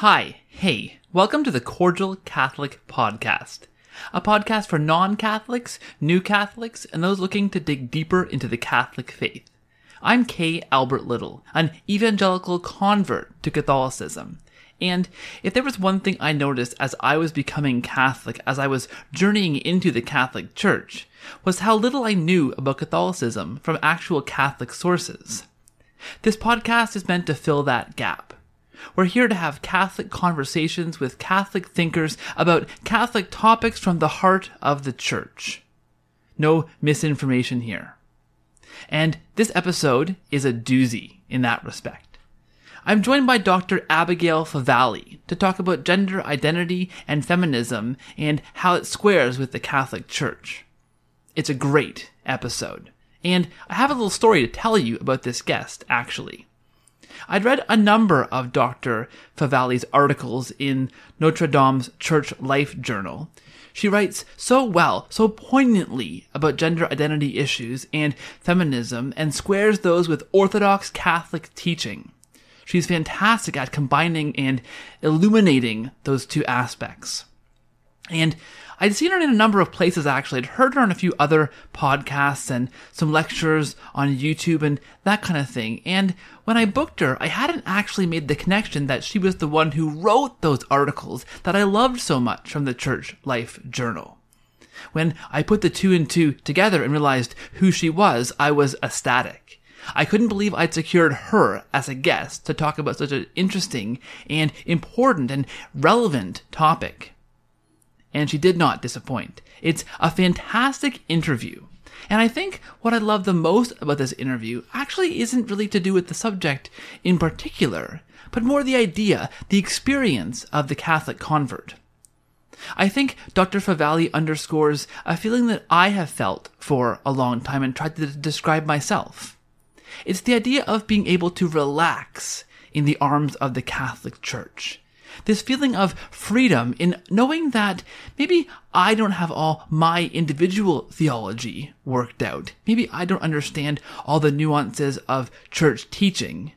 Hi, hey, welcome to the Cordial Catholic Podcast, a podcast for non Catholics, new Catholics, and those looking to dig deeper into the Catholic faith. I'm K. Albert Little, an evangelical convert to Catholicism. And if there was one thing I noticed as I was becoming Catholic, as I was journeying into the Catholic Church, was how little I knew about Catholicism from actual Catholic sources. This podcast is meant to fill that gap. We're here to have Catholic conversations with Catholic thinkers about Catholic topics from the heart of the Church. No misinformation here. And this episode is a doozy in that respect. I'm joined by Dr. Abigail Favale to talk about gender identity and feminism and how it squares with the Catholic Church. It's a great episode. And I have a little story to tell you about this guest, actually. I'd read a number of Dr. Favale's articles in Notre Dame's Church Life Journal. She writes so well, so poignantly about gender identity issues and feminism and squares those with Orthodox Catholic teaching. She's fantastic at combining and illuminating those two aspects. And I'd seen her in a number of places actually. I'd heard her on a few other podcasts and some lectures on YouTube and that kind of thing. And when I booked her, I hadn't actually made the connection that she was the one who wrote those articles that I loved so much from the Church Life Journal. When I put the two and two together and realized who she was, I was ecstatic. I couldn't believe I'd secured her as a guest to talk about such an interesting and important and relevant topic and she did not disappoint. It's a fantastic interview. And I think what I love the most about this interview actually isn't really to do with the subject in particular, but more the idea, the experience of the Catholic convert. I think Dr. Favale underscores a feeling that I have felt for a long time and tried to describe myself. It's the idea of being able to relax in the arms of the Catholic Church this feeling of freedom in knowing that maybe I don't have all my individual theology worked out. Maybe I don't understand all the nuances of church teaching.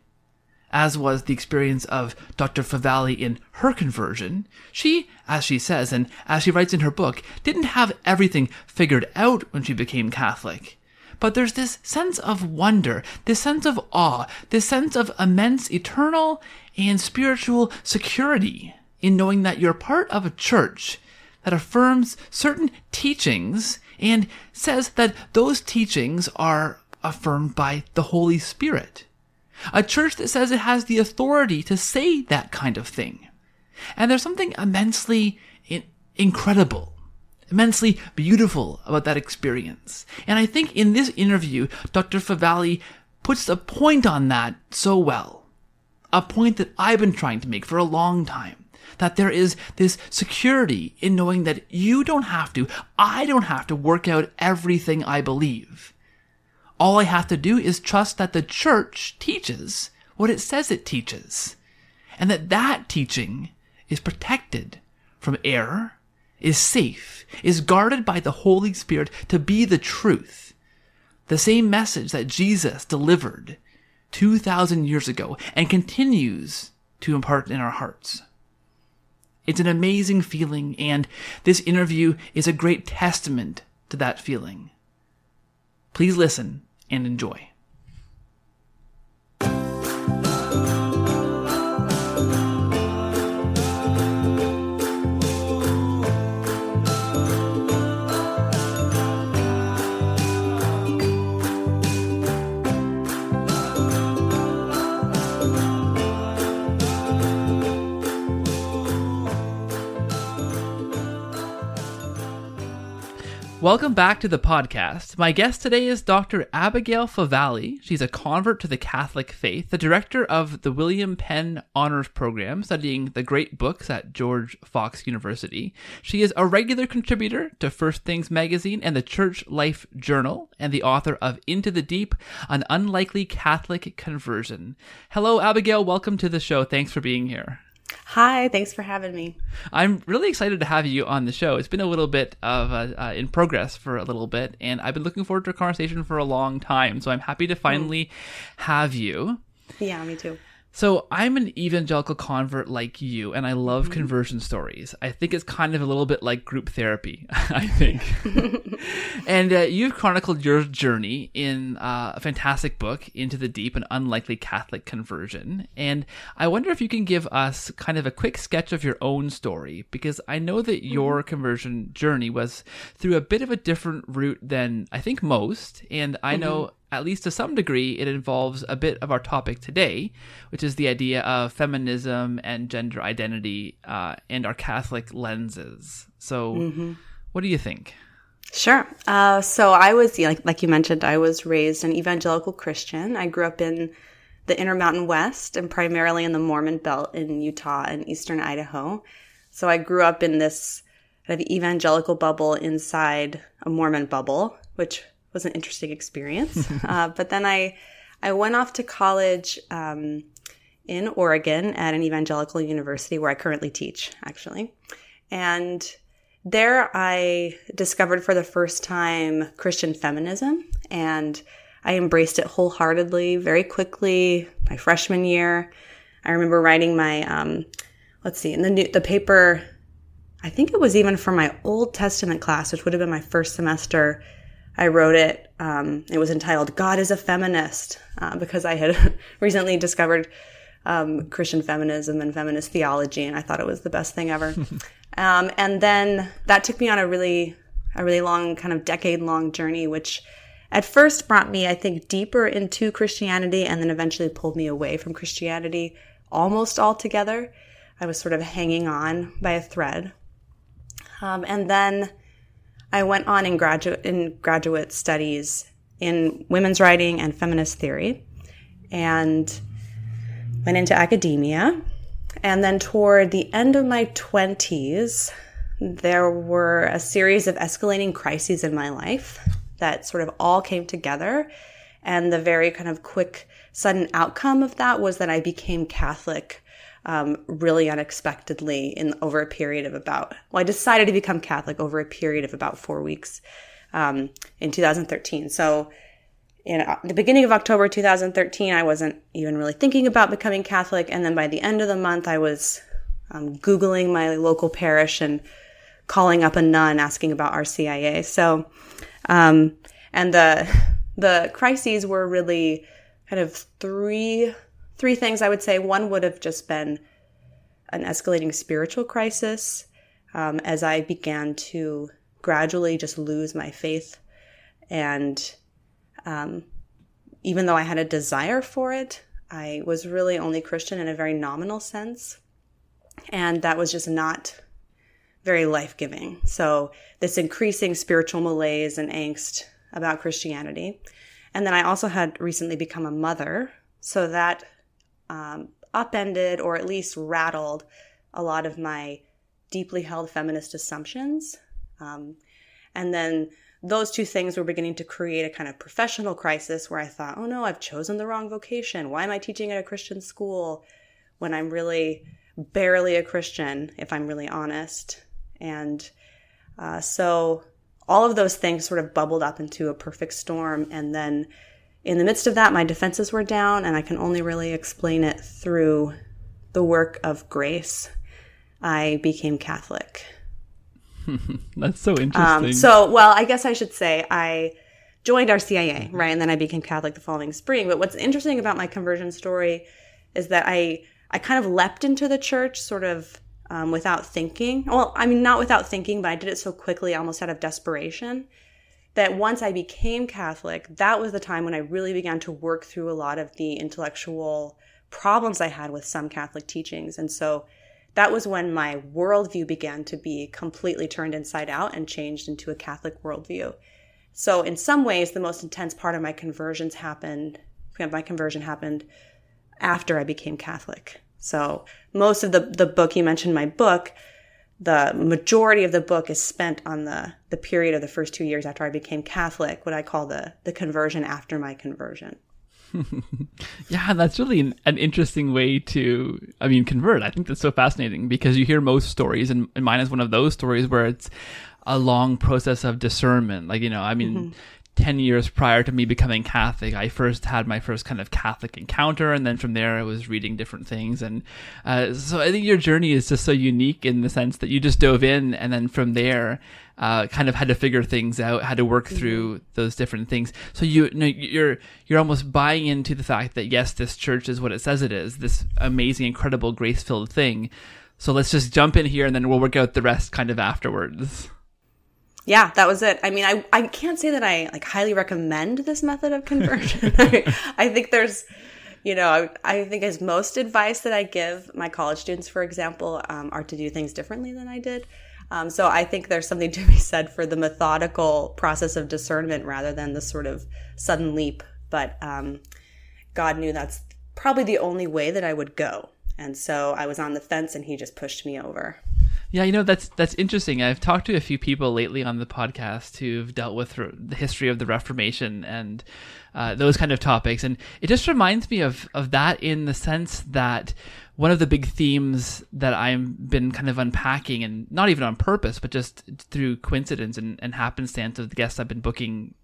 As was the experience of Dr. Favale in her conversion, she, as she says, and as she writes in her book, didn't have everything figured out when she became Catholic but there's this sense of wonder, this sense of awe, this sense of immense eternal and spiritual security in knowing that you're part of a church that affirms certain teachings and says that those teachings are affirmed by the Holy Spirit. A church that says it has the authority to say that kind of thing. And there's something immensely in- incredible, immensely beautiful about that experience. And I think in this interview, Dr. Favale puts a point on that so well a point that I've been trying to make for a long time. That there is this security in knowing that you don't have to, I don't have to work out everything I believe. All I have to do is trust that the church teaches what it says it teaches. And that that teaching is protected from error, is safe, is guarded by the Holy Spirit to be the truth. The same message that Jesus delivered 2,000 years ago and continues to impart in our hearts. It's an amazing feeling, and this interview is a great testament to that feeling. Please listen and enjoy. Welcome back to the podcast. My guest today is Dr. Abigail Favale. She's a convert to the Catholic faith, the director of the William Penn Honors Program, studying the great books at George Fox University. She is a regular contributor to First Things magazine and the Church Life Journal, and the author of Into the Deep, an unlikely Catholic conversion. Hello, Abigail. Welcome to the show. Thanks for being here. Hi, thanks for having me. I'm really excited to have you on the show. It's been a little bit of uh, in progress for a little bit, and I've been looking forward to a conversation for a long time. So I'm happy to finally mm. have you. Yeah, me too. So I'm an evangelical convert like you, and I love mm-hmm. conversion stories. I think it's kind of a little bit like group therapy. I think. and uh, you've chronicled your journey in uh, a fantastic book, Into the Deep: An Unlikely Catholic Conversion. And I wonder if you can give us kind of a quick sketch of your own story, because I know that your mm-hmm. conversion journey was through a bit of a different route than I think most, and I mm-hmm. know at least to some degree, it involves a bit of our topic today, which is the idea of feminism and gender identity uh, and our Catholic lenses. So, mm-hmm. what do you think? Sure. Uh, so, I was, like, like you mentioned, I was raised an evangelical Christian. I grew up in the Intermountain West and primarily in the Mormon Belt in Utah and eastern Idaho. So, I grew up in this kind of evangelical bubble inside a Mormon bubble, which was an interesting experience. uh, but then I, I went off to college um, in Oregon at an evangelical university where I currently teach, actually. And there I discovered for the first time Christian feminism and I embraced it wholeheartedly very quickly my freshman year. I remember writing my, um, let's see, in the new, the paper, I think it was even for my Old Testament class, which would have been my first semester I wrote it. Um, it was entitled "God is a Feminist" uh, because I had recently discovered um, Christian feminism and feminist theology, and I thought it was the best thing ever. um, and then that took me on a really, a really long, kind of decade-long journey, which at first brought me, I think, deeper into Christianity, and then eventually pulled me away from Christianity almost altogether. I was sort of hanging on by a thread. Um, and then I went on in graduate in graduate studies in women's writing and feminist theory, and went into academia. And then toward the end of my twenties, there were a series of escalating crises in my life that sort of all came together. And the very kind of quick, sudden outcome of that was that I became Catholic um, really unexpectedly in over a period of about well i decided to become catholic over a period of about four weeks um, in 2013 so in uh, the beginning of october 2013 i wasn't even really thinking about becoming catholic. And then by the end of the month i was um, googling my local parish and calling up a nun asking about rcia so um, and the the crises were really kind of three three things I would say. One would have just been an escalating spiritual crisis um, as I began to gradually just lose my faith. And um, even though I had a desire for it, I was really only Christian in a very nominal sense. And that was just not very life giving. So, this increasing spiritual malaise and angst about Christianity. And then I also had recently become a mother. So, that um, upended or at least rattled a lot of my deeply held feminist assumptions. Um, and then those two things were beginning to create a kind of professional crisis where I thought, oh no, I've chosen the wrong vocation. Why am I teaching at a Christian school when I'm really barely a Christian, if I'm really honest? And uh, so all of those things sort of bubbled up into a perfect storm. And then in the midst of that, my defenses were down, and I can only really explain it through the work of grace. I became Catholic. That's so um, interesting. Um, so, well, I guess I should say I joined RCIA, right? And then I became Catholic the following spring. But what's interesting about my conversion story is that I I kind of leapt into the church sort of um, without thinking. Well, I mean, not without thinking, but I did it so quickly, almost out of desperation that once I became Catholic, that was the time when I really began to work through a lot of the intellectual problems I had with some Catholic teachings. And so that was when my worldview began to be completely turned inside out and changed into a Catholic worldview. So in some ways, the most intense part of my conversions happened, my conversion happened after I became Catholic. So most of the, the book, you mentioned my book, the majority of the book is spent on the the period of the first two years after I became Catholic, what I call the the conversion after my conversion. yeah, that's really an, an, interesting way to, I mean, convert. I think that's so fascinating because you hear most stories, and, and mine is one of those stories where it's a long process of discernment. Like, you know, I mean, mm-hmm 10 years prior to me becoming Catholic, I first had my first kind of Catholic encounter. And then from there, I was reading different things. And uh, so I think your journey is just so unique in the sense that you just dove in. And then from there, uh, kind of had to figure things out, had to work mm-hmm. through those different things. So you, you know, you're you're almost buying into the fact that yes, this church is what it says it is, this amazing, incredible, grace filled thing. So let's just jump in here, and then we'll work out the rest kind of afterwards. Yeah, that was it. I mean, I I can't say that I like highly recommend this method of conversion. I think there's you know, I, I, think as most advice that I give my college students, for example, um, are to do things differently than I did. Um, so I think there's something to be said for the methodical process of discernment rather than the sort of sudden leap. But um, God knew that's probably the only way that I would go. And so I was on the fence and he just pushed me over. Yeah, you know that's that's interesting. I've talked to a few people lately on the podcast who've dealt with the history of the Reformation and uh, those kind of topics, and it just reminds me of of that in the sense that one of the big themes that I've been kind of unpacking, and not even on purpose, but just through coincidence and, and happenstance of the guests I've been booking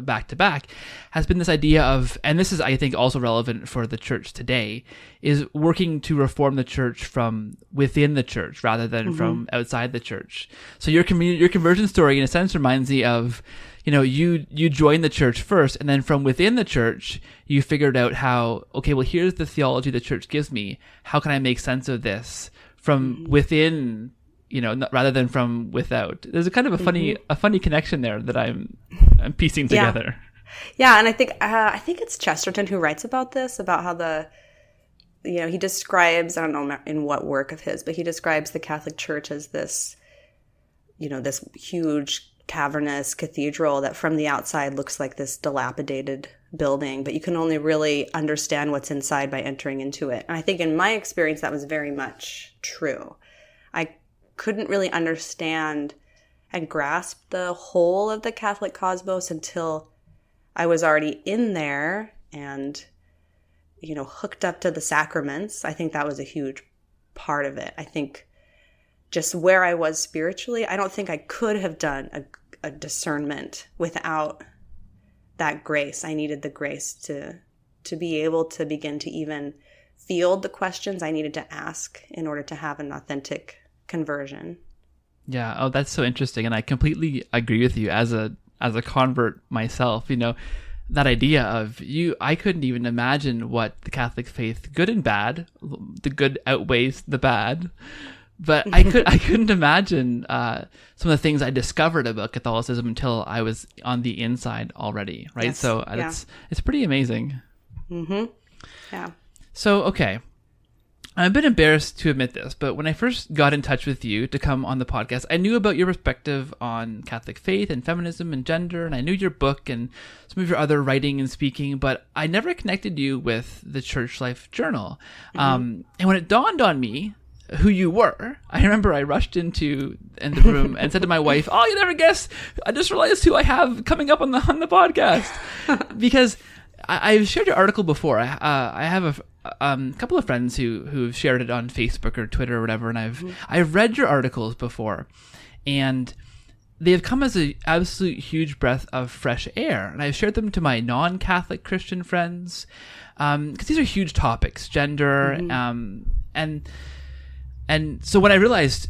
back to back, has been this idea of, and this is, I think, also relevant for the church today, is working to reform the church from within the church rather than mm-hmm. from outside the church. So your community, your conversion story, in a sense, reminds me of you know you you joined the church first and then from within the church you figured out how okay well here's the theology the church gives me how can i make sense of this from mm-hmm. within you know not, rather than from without there's a kind of a funny mm-hmm. a funny connection there that i'm i'm piecing together yeah, yeah and i think uh, i think it's chesterton who writes about this about how the you know he describes i don't know in what work of his but he describes the catholic church as this you know this huge cavernous cathedral that from the outside looks like this dilapidated building, but you can only really understand what's inside by entering into it. And I think in my experience, that was very much true. Couldn't really understand and grasp the whole of the Catholic cosmos until I was already in there and, you know, hooked up to the sacraments. I think that was a huge part of it. I think just where I was spiritually, I don't think I could have done a a discernment without that grace. I needed the grace to to be able to begin to even field the questions I needed to ask in order to have an authentic conversion. Yeah, oh that's so interesting and I completely agree with you as a as a convert myself, you know, that idea of you I couldn't even imagine what the Catholic faith good and bad, the good outweighs the bad but I could I couldn't imagine uh, some of the things I discovered about Catholicism until I was on the inside already, right? Yes. So uh, yeah. it's it's pretty amazing. Mm-hmm. Yeah. So okay, I'm a bit embarrassed to admit this, but when I first got in touch with you to come on the podcast, I knew about your perspective on Catholic faith and feminism and gender, and I knew your book and some of your other writing and speaking, but I never connected you with the Church Life Journal. Mm-hmm. Um, and when it dawned on me who you were. I remember I rushed into in the room and said to my wife, "Oh, you never guess! I just realized who I have coming up on the on the podcast." because I, have shared your article before. I uh, I have a um, couple of friends who who've shared it on Facebook or Twitter or whatever, and I've mm-hmm. I've read your articles before, and they have come as an absolute huge breath of fresh air, and I've shared them to my non-Catholic Christian friends because um, these are huge topics, gender, mm-hmm. um, and and so when I realized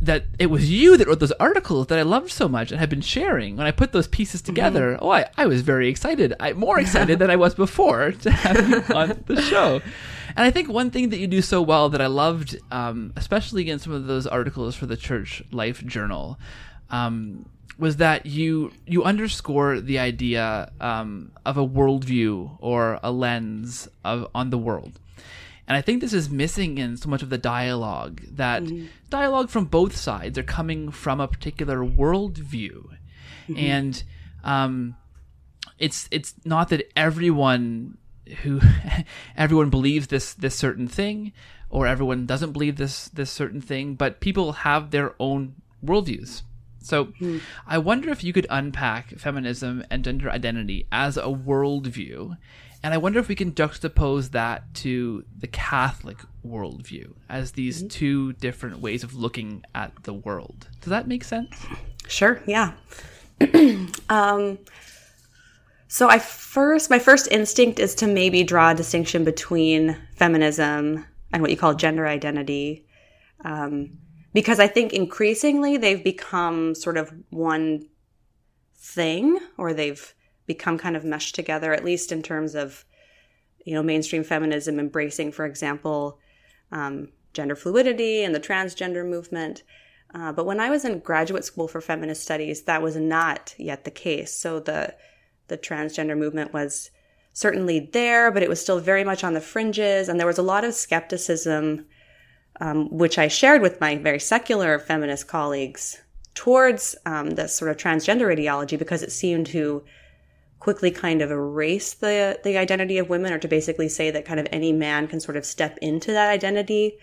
that it was you that wrote those articles that I loved so much and had been sharing, when I put those pieces mm-hmm. together, mm-hmm. oh, I, I was very excited. I more excited than I was before to have you on the show. And I think one thing that you do so well that I loved, um, especially in some of those articles for the Church Life Journal, um, was that you you underscore the idea um, of a worldview or a lens of on the world. And I think this is missing in so much of the dialogue that mm-hmm. dialogue from both sides are coming from a particular worldview. Mm-hmm. And um, it's it's not that everyone who everyone believes this this certain thing or everyone doesn't believe this this certain thing, but people have their own worldviews. So mm. I wonder if you could unpack feminism and gender identity as a worldview and I wonder if we can juxtapose that to the Catholic worldview as these mm-hmm. two different ways of looking at the world. Does that make sense? Sure, yeah. um, So I first, my first instinct is to maybe draw a distinction between feminism and what you call gender identity. Um, because I think increasingly they've become sort of one thing or they've become kind of meshed together, at least in terms of, you know, mainstream feminism embracing, for example, um, gender fluidity and the transgender movement. Uh, but when I was in graduate school for feminist studies, that was not yet the case. So the the transgender movement was certainly there, but it was still very much on the fringes, and there was a lot of skepticism, um, which I shared with my very secular feminist colleagues towards um, this sort of transgender ideology because it seemed to quickly kind of erase the the identity of women, or to basically say that kind of any man can sort of step into that identity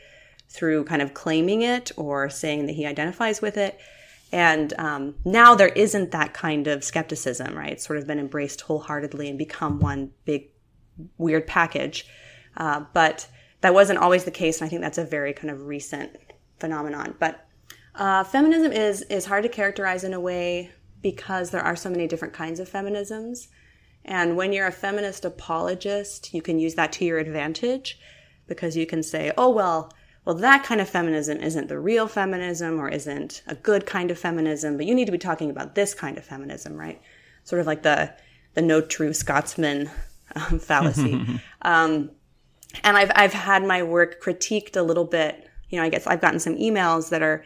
through kind of claiming it or saying that he identifies with it. And um, now there isn't that kind of skepticism, right? It's sort of been embraced wholeheartedly and become one big weird package. Uh, but that wasn't always the case, and I think that's a very kind of recent phenomenon. But uh, feminism is is hard to characterize in a way because there are so many different kinds of feminisms. And when you're a feminist apologist, you can use that to your advantage because you can say, oh, well, well, that kind of feminism isn't the real feminism or isn't a good kind of feminism, but you need to be talking about this kind of feminism, right? Sort of like the, the no true Scotsman um, fallacy. um, and I've, I've had my work critiqued a little bit. You know, I guess I've gotten some emails that are,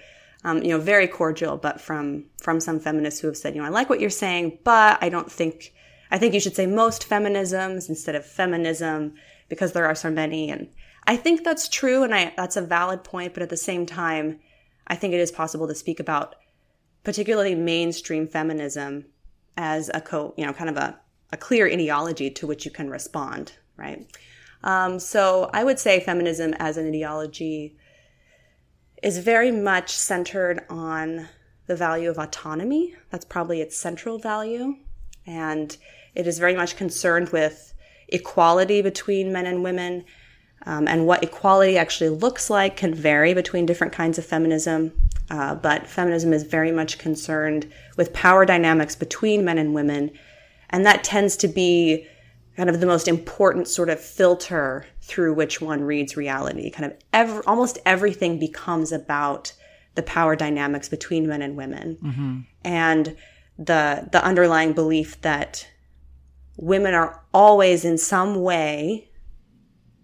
um, you know, very cordial, but from, from some feminists who have said, you know, I like what you're saying, but I don't think, I think you should say most feminisms instead of feminism because there are so many. And, I think that's true and I, that's a valid point, but at the same time, I think it is possible to speak about particularly mainstream feminism as a co, you know, kind of a, a clear ideology to which you can respond, right? Um, so I would say feminism as an ideology is very much centered on the value of autonomy. That's probably its central value. And it is very much concerned with equality between men and women um, and what equality actually looks like can vary between different kinds of feminism. Uh, but feminism is very much concerned with power dynamics between men and women. And that tends to be kind of the most important sort of filter through which one reads reality. Kind of almost everything becomes about the power dynamics between men and women. Mm-hmm. And the, the underlying belief that women are always in some way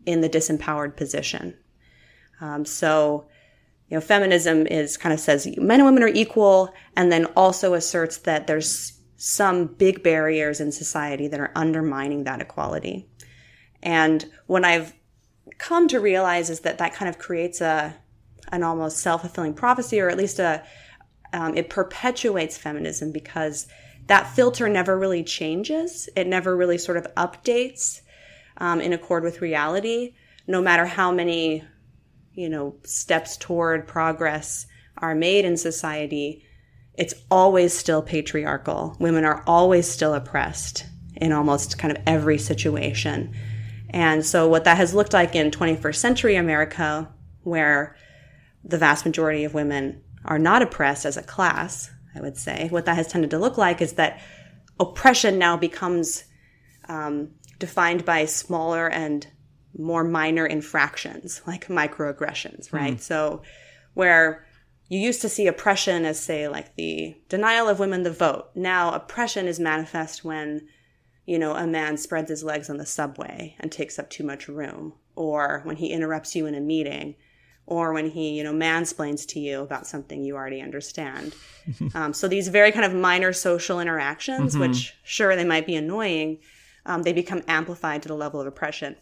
in the disempowered position. Um, so, you know, feminism is kind of says men and women are equal, and then also asserts that there's some big barriers in society that are undermining that equality. And what I've come to realize is that that kind of creates a an almost self fulfilling prophecy, or at least a um, it perpetuates feminism because that filter never really changes. It never really sort of updates um, in accord with reality, no matter how many, you know, steps toward progress are made in society, it's always still patriarchal. Women are always still oppressed in almost kind of every situation. And so, what that has looked like in 21st century America, where the vast majority of women are not oppressed as a class, I would say, what that has tended to look like is that oppression now becomes um, defined by smaller and more minor infractions like microaggressions, hmm. right? Mm. So where you used to see oppression as say like the denial of women the vote. Now oppression is manifest when you know a man spreads his legs on the subway and takes up too much room or when he interrupts you in a meeting or when he you know mansplains to you about something you already understand um, so these very kind of minor social interactions mm-hmm. which sure they might be annoying um, they become amplified to the level of oppression.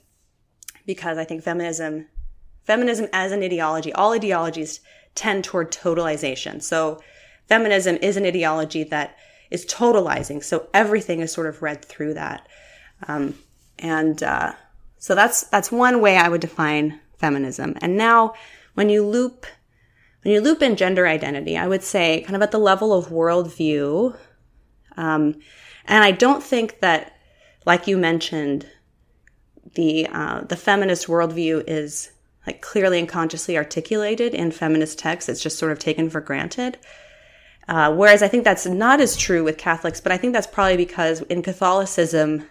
Because I think feminism, feminism as an ideology, all ideologies tend toward totalization. So feminism is an ideology that is totalizing. So everything is sort of read through that. Um, and uh, so that's that's one way I would define feminism. And now, when you loop when you loop in gender identity, I would say kind of at the level of worldview. Um, and I don't think that like you mentioned, the uh, the feminist worldview is like clearly and consciously articulated in feminist texts. It's just sort of taken for granted. Uh, whereas I think that's not as true with Catholics, but I think that's probably because in Catholicism,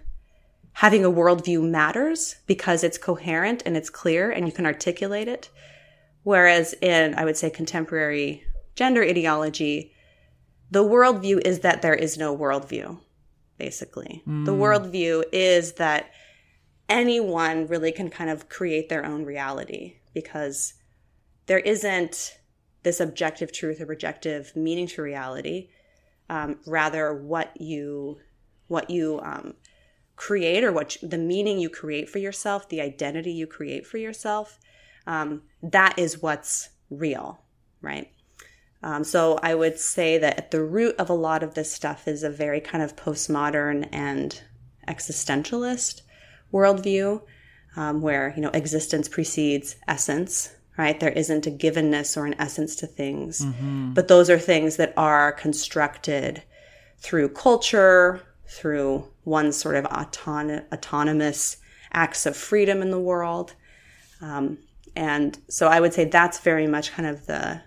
having a worldview matters because it's coherent and it's clear and you can articulate it. Whereas in, I would say, contemporary gender ideology, the worldview is that there is no worldview, basically. Mm. The worldview is that anyone really can kind of create their own reality because there isn't this objective truth or objective meaning to reality. Um, rather, what you what you um, create or what the meaning you create for yourself, the identity you create for yourself, um, that is what's real, right? Um, so I would say that at the root of a lot of this stuff is a very kind of postmodern and existentialist worldview, um, where you know existence precedes essence, right? There isn't a givenness or an essence to things, mm-hmm. but those are things that are constructed through culture, through one sort of auton- autonomous acts of freedom in the world. Um, and so I would say that's very much kind of the,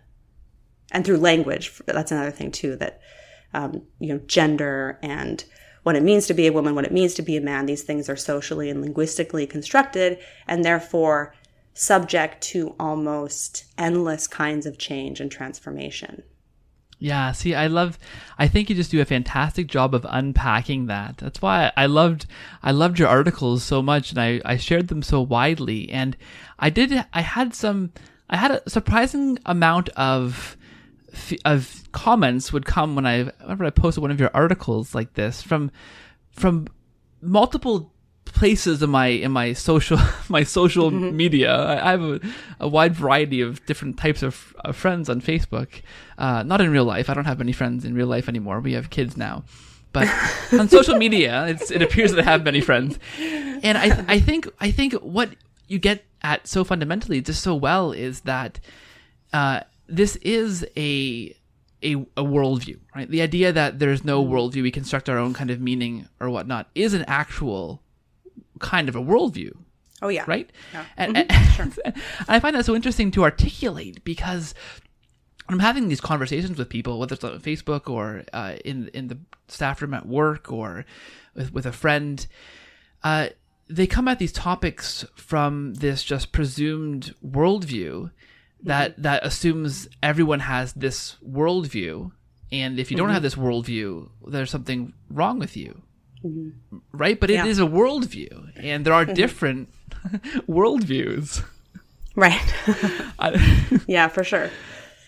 and through language, that's another thing too, that, um, you know, gender and what it means to be a woman, what it means to be a man, these things are socially and linguistically constructed. And therefore, subject to almost endless kinds of change and transformation. Yeah, see, I love I think you just do a fantastic job of unpacking that. That's why I loved I loved your articles so much and I, I shared them so widely. And I did I had some I had a surprising amount of of comments would come when I whenever I posted one of your articles like this from from multiple places in my in my social my social mm-hmm. media. I, I have a, a, wide variety of different types of, of friends on Facebook. Uh, not in real life. I don't have many friends in real life anymore. We have kids now. But on social media, it appears that I have many friends, and I I think I think what you get at so fundamentally just so well is that uh, this is a a, a worldview, right? The idea that there's no mm-hmm. worldview, we construct our own kind of meaning or whatnot, is an actual kind of a worldview. Oh yeah, right. Yeah. And, mm-hmm. and, sure. and I find that so interesting to articulate because I'm having these conversations with people, whether it's on Facebook or uh, in in the staff room at work or with, with a friend. Uh, they come at these topics from this just presumed worldview that mm-hmm. that assumes everyone has this worldview, and if you don't mm-hmm. have this worldview, there's something wrong with you. Mm-hmm. Right? But it yeah. is a worldview, and there are mm-hmm. different worldviews. Right. yeah, for sure.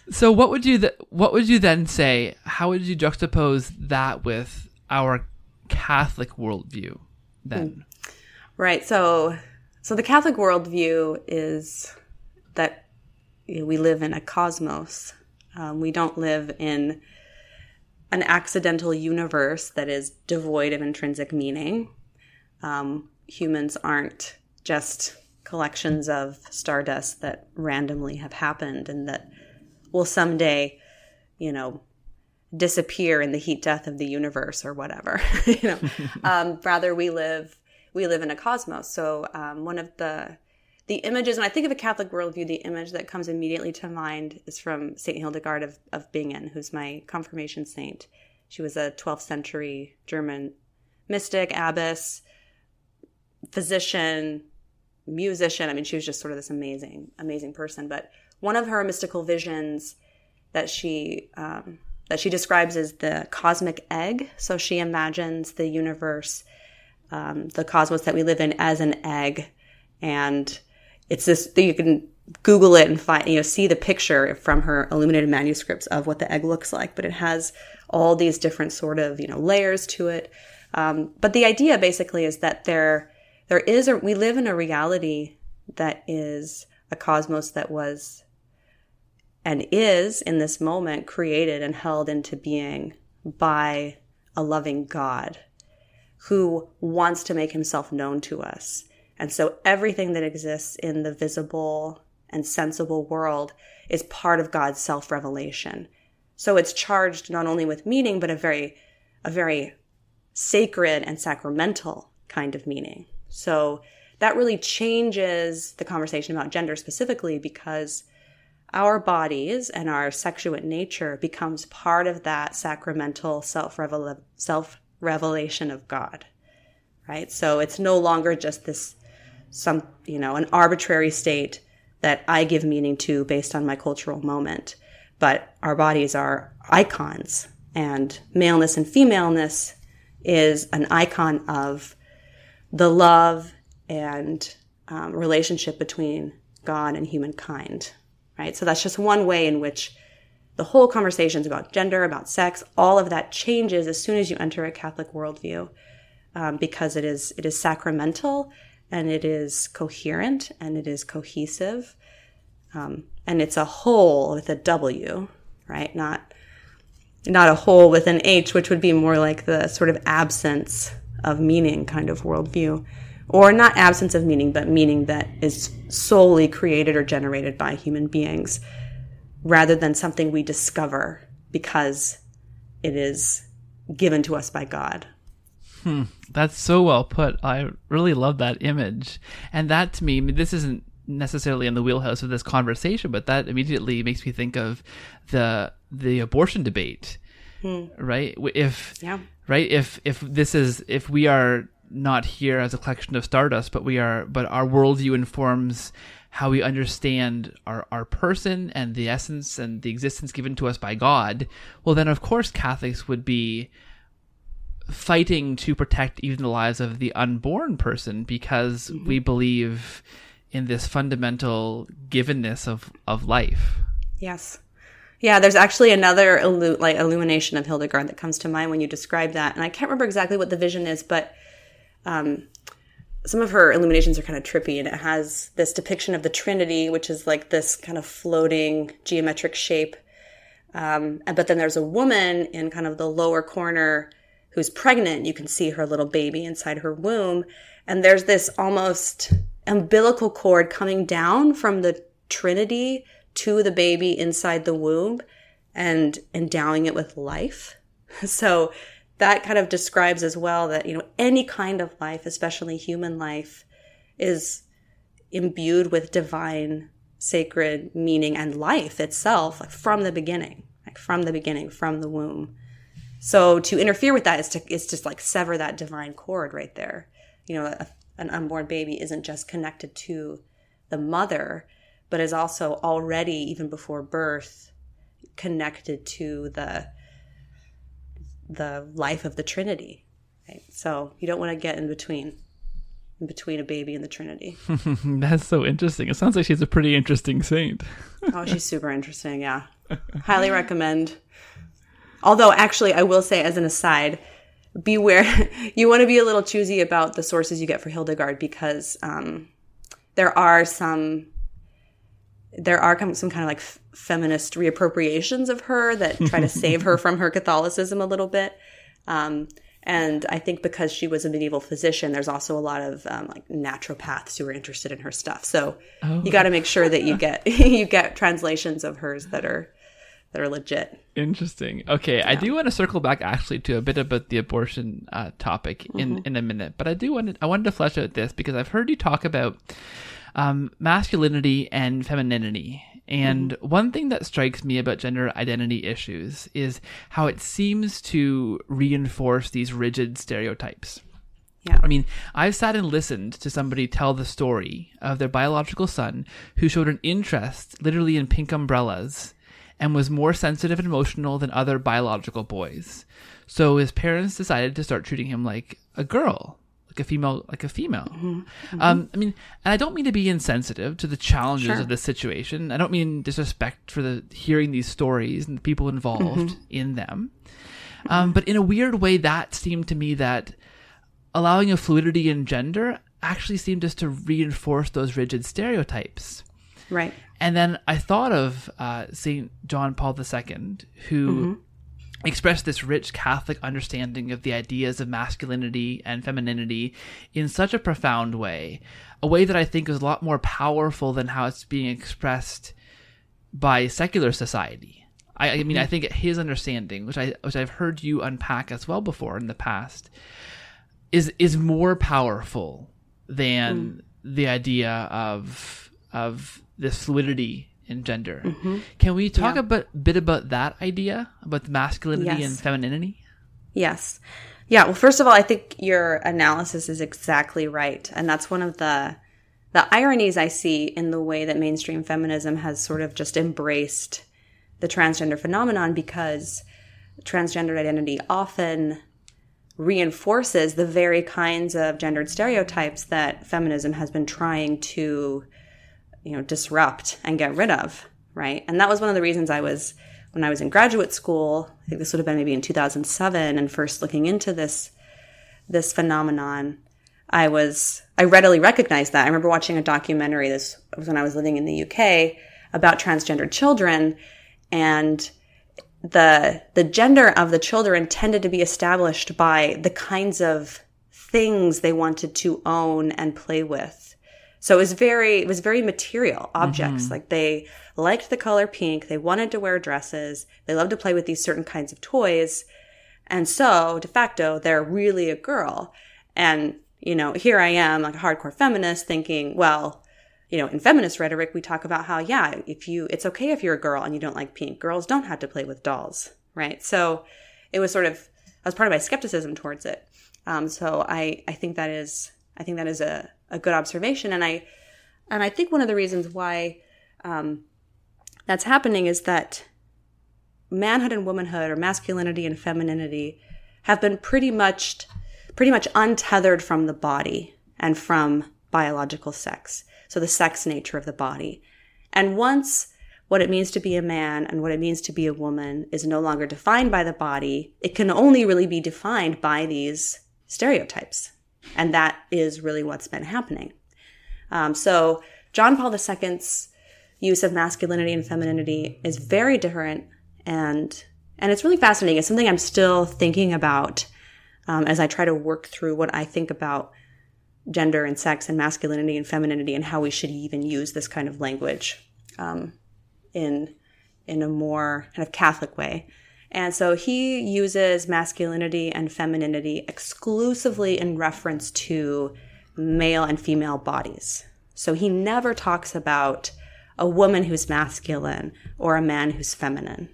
So, what would you th- what would you then say? How would you juxtapose that with our Catholic worldview? Then, mm. right. So, so the Catholic worldview is that you know, we live in a cosmos. Um, we don't live in an accidental universe that is devoid of intrinsic meaning. Um, humans aren't just collections of stardust that randomly have happened and that will someday, you know, disappear in the heat death of the universe or whatever. you know, um, rather we live we live in a cosmos. So um, one of the the images, when I think of a Catholic worldview, the image that comes immediately to mind is from St. Hildegard of, of Bingen, who's my confirmation saint. She was a 12th century German mystic, abbess, physician, musician. I mean, she was just sort of this amazing, amazing person. But one of her mystical visions that she um, that she describes as the cosmic egg. So she imagines the universe, um, the cosmos that we live in, as an egg, and it's this you can google it and find you know see the picture from her illuminated manuscripts of what the egg looks like but it has all these different sort of you know layers to it. Um, but the idea basically is that there there is a we live in a reality that is a cosmos that was and is in this moment created and held into being by a loving God who wants to make himself known to us and so everything that exists in the visible and sensible world is part of God's self revelation. So it's charged not only with meaning, but a very, a very sacred and sacramental kind of meaning. So that really changes the conversation about gender specifically because our bodies and our sexuate nature becomes part of that sacramental self self revelation of God, right? So it's no longer just this some you know an arbitrary state that I give meaning to based on my cultural moment, but our bodies are icons, and maleness and femaleness is an icon of the love and um, relationship between God and humankind, right? So that's just one way in which the whole conversations about gender, about sex, all of that changes as soon as you enter a Catholic worldview, um, because it is it is sacramental and it is coherent and it is cohesive, um, and it's a whole with a W, right? Not not a whole with an H, which would be more like the sort of absence of meaning kind of worldview or not absence of meaning, but meaning that is solely created or generated by human beings rather than something we discover because it is given to us by God. Hmm, that's so well put. I really love that image. And that to me, I mean, this isn't necessarily in the wheelhouse of this conversation, but that immediately makes me think of the the abortion debate. Hmm. Right? If yeah. right, if if this is if we are not here as a collection of stardust, but we are, but our worldview informs how we understand our, our person and the essence and the existence given to us by God, well, then of course Catholics would be fighting to protect even the lives of the unborn person because mm-hmm. we believe in this fundamental givenness of, of life. Yes. Yeah, there's actually another illu- like illumination of Hildegard that comes to mind when you describe that, and I can't remember exactly what the vision is, but um, some of her illuminations are kind of trippy and it has this depiction of the Trinity, which is like this kind of floating geometric shape. Um, but then there's a woman in kind of the lower corner who's pregnant. You can see her little baby inside her womb. And there's this almost umbilical cord coming down from the Trinity to the baby inside the womb and endowing it with life. So that kind of describes as well that, you know, any kind of life, especially human life, is imbued with divine, sacred meaning and life itself like from the beginning, like from the beginning, from the womb. So to interfere with that is to is just like sever that divine cord right there. You know, a, an unborn baby isn't just connected to the mother, but is also already even before birth connected to the the life of the Trinity. Right? So you don't want to get in between in between a baby and the Trinity. That's so interesting. It sounds like she's a pretty interesting saint. oh, she's super interesting. Yeah, highly recommend. Although, actually, I will say as an aside, beware. you want to be a little choosy about the sources you get for Hildegard because um, there are some there are some kind of like feminist reappropriations of her that try to save her from her Catholicism a little bit. Um, and I think because she was a medieval physician, there's also a lot of um, like naturopaths who are interested in her stuff. So oh. you got to make sure that you get you get translations of hers that are that are legit. Interesting. Okay, yeah. I do want to circle back actually to a bit about the abortion uh, topic in mm-hmm. in a minute, but I do want to, I wanted to flesh out this because I've heard you talk about um, masculinity and femininity. And mm-hmm. one thing that strikes me about gender identity issues is how it seems to reinforce these rigid stereotypes. Yeah. I mean, I've sat and listened to somebody tell the story of their biological son who showed an interest literally in pink umbrellas and was more sensitive and emotional than other biological boys. So his parents decided to start treating him like a girl like a female like a female mm-hmm. Mm-hmm. Um, i mean and i don't mean to be insensitive to the challenges sure. of this situation i don't mean disrespect for the hearing these stories and the people involved mm-hmm. in them um, but in a weird way that seemed to me that allowing a fluidity in gender actually seemed just to reinforce those rigid stereotypes right and then i thought of uh, saint john paul ii who mm-hmm express this rich Catholic understanding of the ideas of masculinity and femininity in such a profound way, a way that I think is a lot more powerful than how it's being expressed by secular society. I, I mean, I think his understanding, which I which I've heard you unpack as well before in the past, is is more powerful than mm. the idea of of this fluidity in gender. Mm-hmm. Can we talk Yeah. a bit, bit about that idea about masculinity and Yes. femininity? Yes. Yeah, well first of all, I think your analysis is exactly right. And that's one of the the ironies I see in the way that mainstream feminism has sort of just embraced the transgender phenomenon because transgender identity often reinforces the very kinds of gendered stereotypes that feminism has been trying to you know disrupt and get rid of right and that was one of the reasons i was when i was in graduate school i think this would have been maybe in 2007 and first looking into this this phenomenon i was i readily recognized that i remember watching a documentary this was when i was living in the uk about transgender children and the the gender of the children tended to be established by the kinds of things they wanted to own and play with. So it was very it was very material objects. Like they liked the color pink, they wanted to wear dresses, they loved to play with these certain kinds of toys. And so de facto they're really a girl. And you know, here I am like a hardcore feminist thinking, well, you know, in feminist rhetoric, we talk about how, yeah, if you, it's okay if you're a girl and you don't like pink. Girls don't have to play with dolls, right? So it was sort of, that was part of my skepticism towards it. Um, so I, I think that is, I think that is a, a good observation. And I, and I think one of the reasons why, um, that's happening is that manhood and womanhood or masculinity and femininity have been pretty much, pretty much untethered from the body and from biological sex. So the sex nature of the body. And once what it means to be a man and what it means to be a woman is no longer defined by the body, it can only really be defined by these stereotypes. And that is really what's been happening. Um, so John Paul II's use of masculinity and femininity is very different and and it's really fascinating. It's something I'm still thinking about um, as I try to work through what I think about gender and sex and masculinity and femininity and how we should even use this kind of language um, in in a more kind of Catholic way. And so he uses masculinity and femininity exclusively in reference to male and female bodies. So he never talks about a woman who's masculine or a man who's feminine,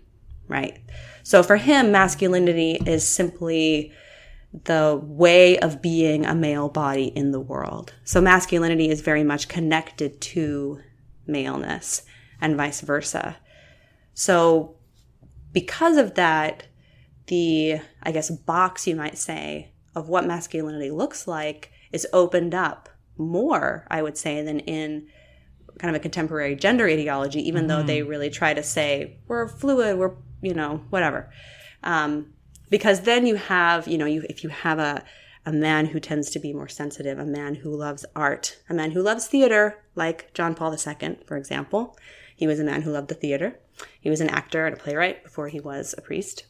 right? So for him, masculinity is simply the way of being a male body in the world. So masculinity is very much connected to maleness and vice versa. So because of that, the, I guess, box you might say of what masculinity looks like is opened up more, I would say, than in kind of a contemporary gender ideology, even though they really try to say we're fluid, we're, you know, whatever. Um, because then you have, you know, you, if you have a, a man who tends to be more sensitive, a man who loves art, a man who loves theater, like John Paul II, for example. He was a man who loved the theater. He was an actor and a playwright before he was a priest.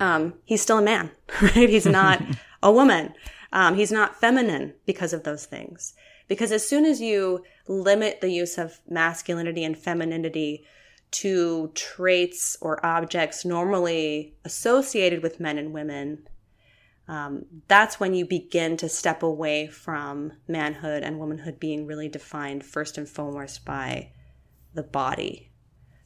Um, he's still a man, right? He's not a woman. Um, he's not feminine because of those things. Because as soon as you limit the use of masculinity and femininity to traits or objects normally associated with men and women, um, that's when you begin to step away from manhood and womanhood being really defined first and foremost by the body.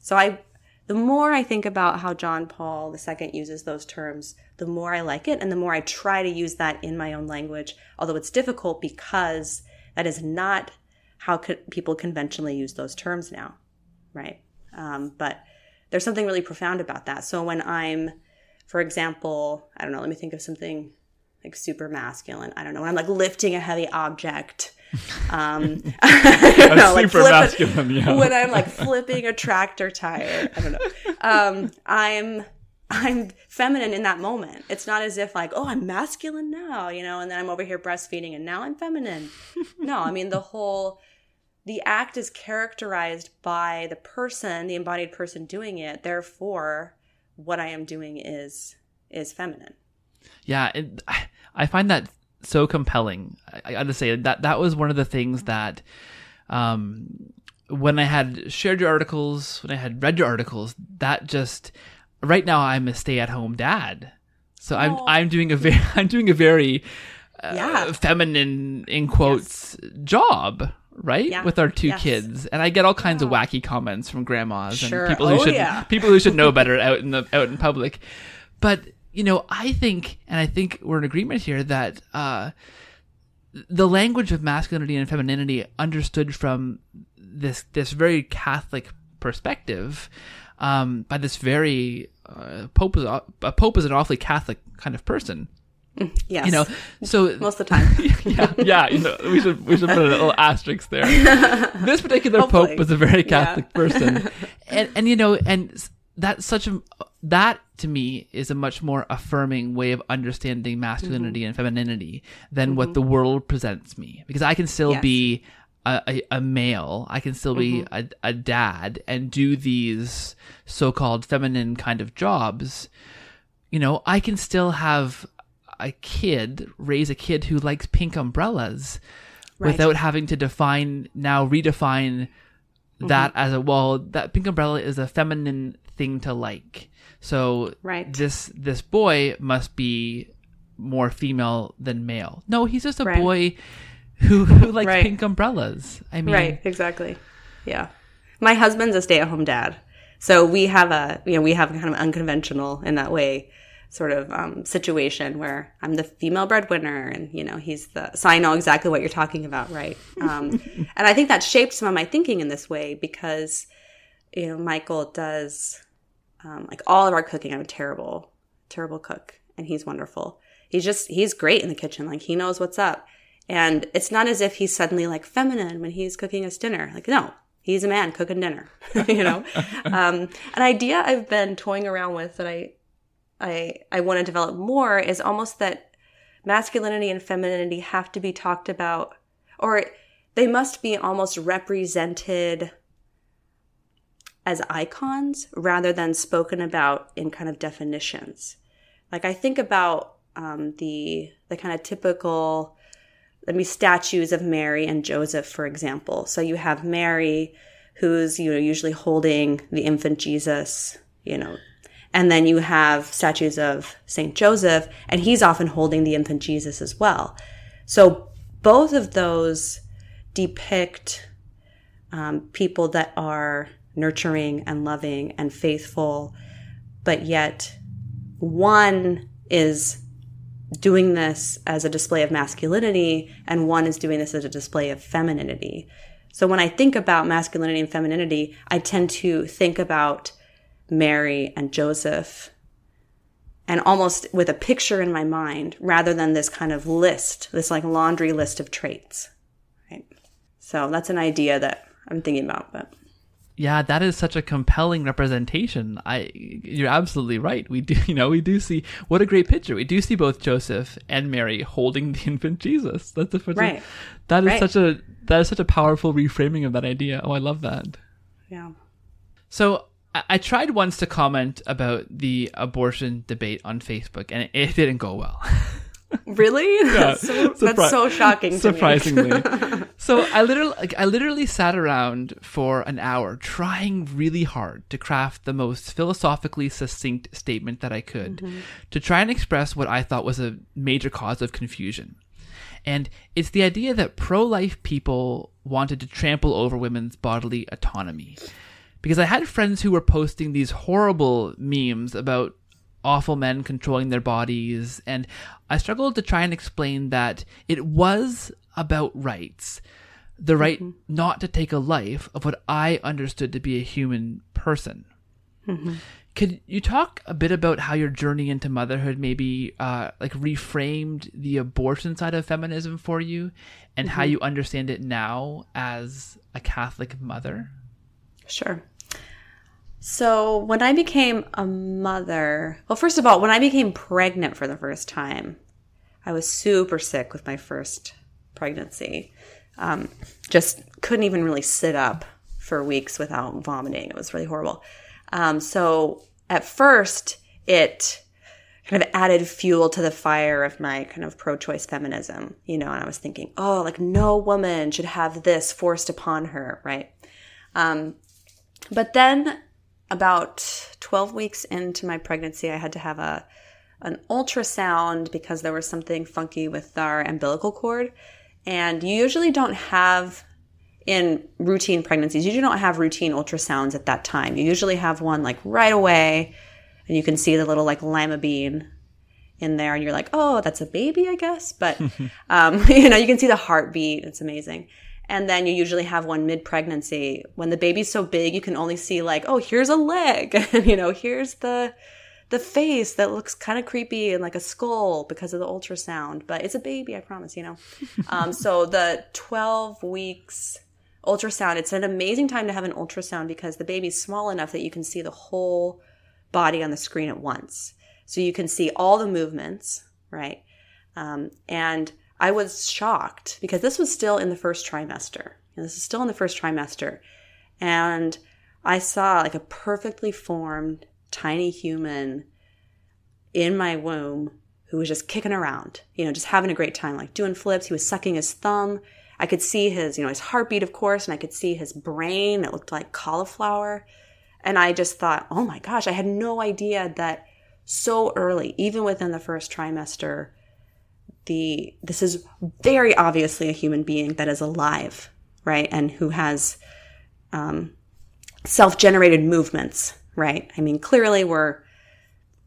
So I, the more I think about how John Paul II uses those terms, the more I like it, and the more I try to use that in my own language. Although it's difficult because that is not how people conventionally use those terms now, right? Um, but there's something really profound about that. So when I'm, for example, I don't know, let me think of something like super masculine. I don't know, when I'm like lifting a heavy object. Um, I don't know, like super flipping- masculine, yeah. when I'm like flipping a tractor tire. I don't know. Um, I'm I'm feminine in that moment. It's not as if like, oh, I'm masculine now, you know, and then I'm over here breastfeeding and now I'm feminine. No, I mean the whole the act is characterized by the person, the embodied person doing it. Therefore, what I am doing is is feminine. Yeah, it, I find that so compelling. I, I gotta say that that was one of the things that, um, when I had shared your articles, when I had read your articles, that just right now I'm a stay-at-home dad, so I'm I'm doing a very I'm doing a very uh, Yeah. feminine in quotes job, right? Yeah. With our two Yes. kids. And I get all kinds of wacky comments from grandmas Sure. and people who Oh, should yeah. people who should know better out in the out in public. But, you know, I think and I think we're in agreement here that uh the language of masculinity and femininity understood from this this very Catholic perspective um, by this very uh, Pope is a Pope is an awfully Catholic kind of person, Yes. you know. So most of the time. yeah, yeah, you know, we should we should put a little asterisk there. this particular Hopefully. pope was a very Yeah. Catholic person, and and you know, and that's such a that to me is a much more affirming way of understanding masculinity Mm-hmm. and femininity than what the world presents me, because I can still Yes. be. A, a, a male, I can still be Mm-hmm. a, a dad and do these so-called feminine kind of jobs. You know, I can still have a kid, raise a kid who likes pink umbrellas Right. without having to define now redefine that Mm-hmm. as a well that pink umbrella is a feminine thing to like. So Right. this this boy must be more female than male. No, he's just a Right. boy who, who likes Right. pink umbrellas. I mean Right, exactly. Yeah. My husband's a stay at home dad. So we have a, you know, we have kind of unconventional in that way sort of um, situation where I'm the female breadwinner and, you know, he's the, so I know exactly what you're talking about, right? Um, and I think that shaped some of my thinking in this way because, you know, Michael does um, like all of our cooking. I'm a terrible, terrible cook and he's wonderful. He's just, he's great in the kitchen. Like he knows what's up. And it's not as if he's suddenly like feminine when he's cooking us dinner. Like, no, he's a man cooking dinner, you know? um, an idea I've been toying around with that I, I, I want to develop more is almost that masculinity and femininity have to be talked about, or they must be almost represented as icons rather than spoken about in kind of definitions. Like I think about um, the the kind of typical, let me statues of Mary and Joseph, for example. So you have Mary, who's you know usually holding the infant Jesus, you know, and then you have statues of Saint Joseph, and he's often holding the infant Jesus as well. So both of those depict um, people that are nurturing and loving and faithful, but yet one is doing this as a display of masculinity and one is doing this as a display of femininity. So when I think about masculinity and femininity, I tend to think about Mary and Joseph and almost with a picture in my mind rather than this kind of list, this like laundry list of traits. Right. So that's an idea that I'm thinking about, but yeah, that is such a compelling representation. I, you're absolutely right. We do, you know, we do see what a great picture. We do see both Joseph and Mary holding the infant Jesus. That's a, Right. That is Right. such a that is such a powerful reframing of that idea. Oh, I love that. yeah. So I, tried once to comment about the abortion debate on Facebook, and it, didn't go well. Really? That's, so, surpri- that's so shocking to me. surprisingly. so I literally, like, I literally sat around for an hour trying really hard to craft the most philosophically succinct statement that I could mm-hmm. to try and express what I thought was a major cause of confusion. And it's the idea that pro-life people wanted to trample over women's bodily autonomy. Because I had friends who were posting these horrible memes about awful men controlling their bodies, and I struggled to try and explain that it was about rights. The right mm-hmm. not to take a life of what I understood to be a human person. Mm-hmm. Could you talk a bit about how your journey into motherhood maybe uh, like reframed the abortion side of feminism for you, and how mm-hmm. you understand it now as a Catholic mother? Sure. So when I became a mother, well, first of all, when I became pregnant for the first time, I was super sick with my first pregnancy. Um, just couldn't even really sit up for weeks without vomiting. It was really horrible. Um, so at first, it kind of added fuel to the fire of my kind of pro-choice feminism, you know, and I was thinking, oh, like no woman should have this forced upon her, right? Um, but then about 12 weeks into my pregnancy, I had to have a an ultrasound because there was something funky with our umbilical cord. And you usually don't have in routine pregnancies, you do not have routine ultrasounds at that time. You usually have one like right away, and you can see the little like lima bean in there, and you're like, oh, that's a baby, I guess. But um, you know, you can see the heartbeat. It's amazing. And then you usually have one mid pregnancy. When the baby's so big, you can only see like, oh, here's a leg, and you know, here's the the face that looks kind of creepy and like a skull because of the ultrasound. But it's a baby, I promise. You know. um, so the twelve weeks ultrasound. It's an amazing time to have an ultrasound because the baby's small enough that you can see the whole body on the screen at once. So you can see all the movements, right? Um, and I was shocked because this was still in the first trimester. And this is still in the first trimester. And I saw like a perfectly formed tiny human in my womb who was just kicking around, you know, just having a great time, like doing flips. He was sucking his thumb. I could see his, you know, his heartbeat, of course, and I could see his brain. It looked like cauliflower. And I just thought, oh my gosh, I had no idea that so early, even within the first trimester, the this is very obviously a human being that is alive, right, and who has um, self-generated movements, right. I mean, clearly we're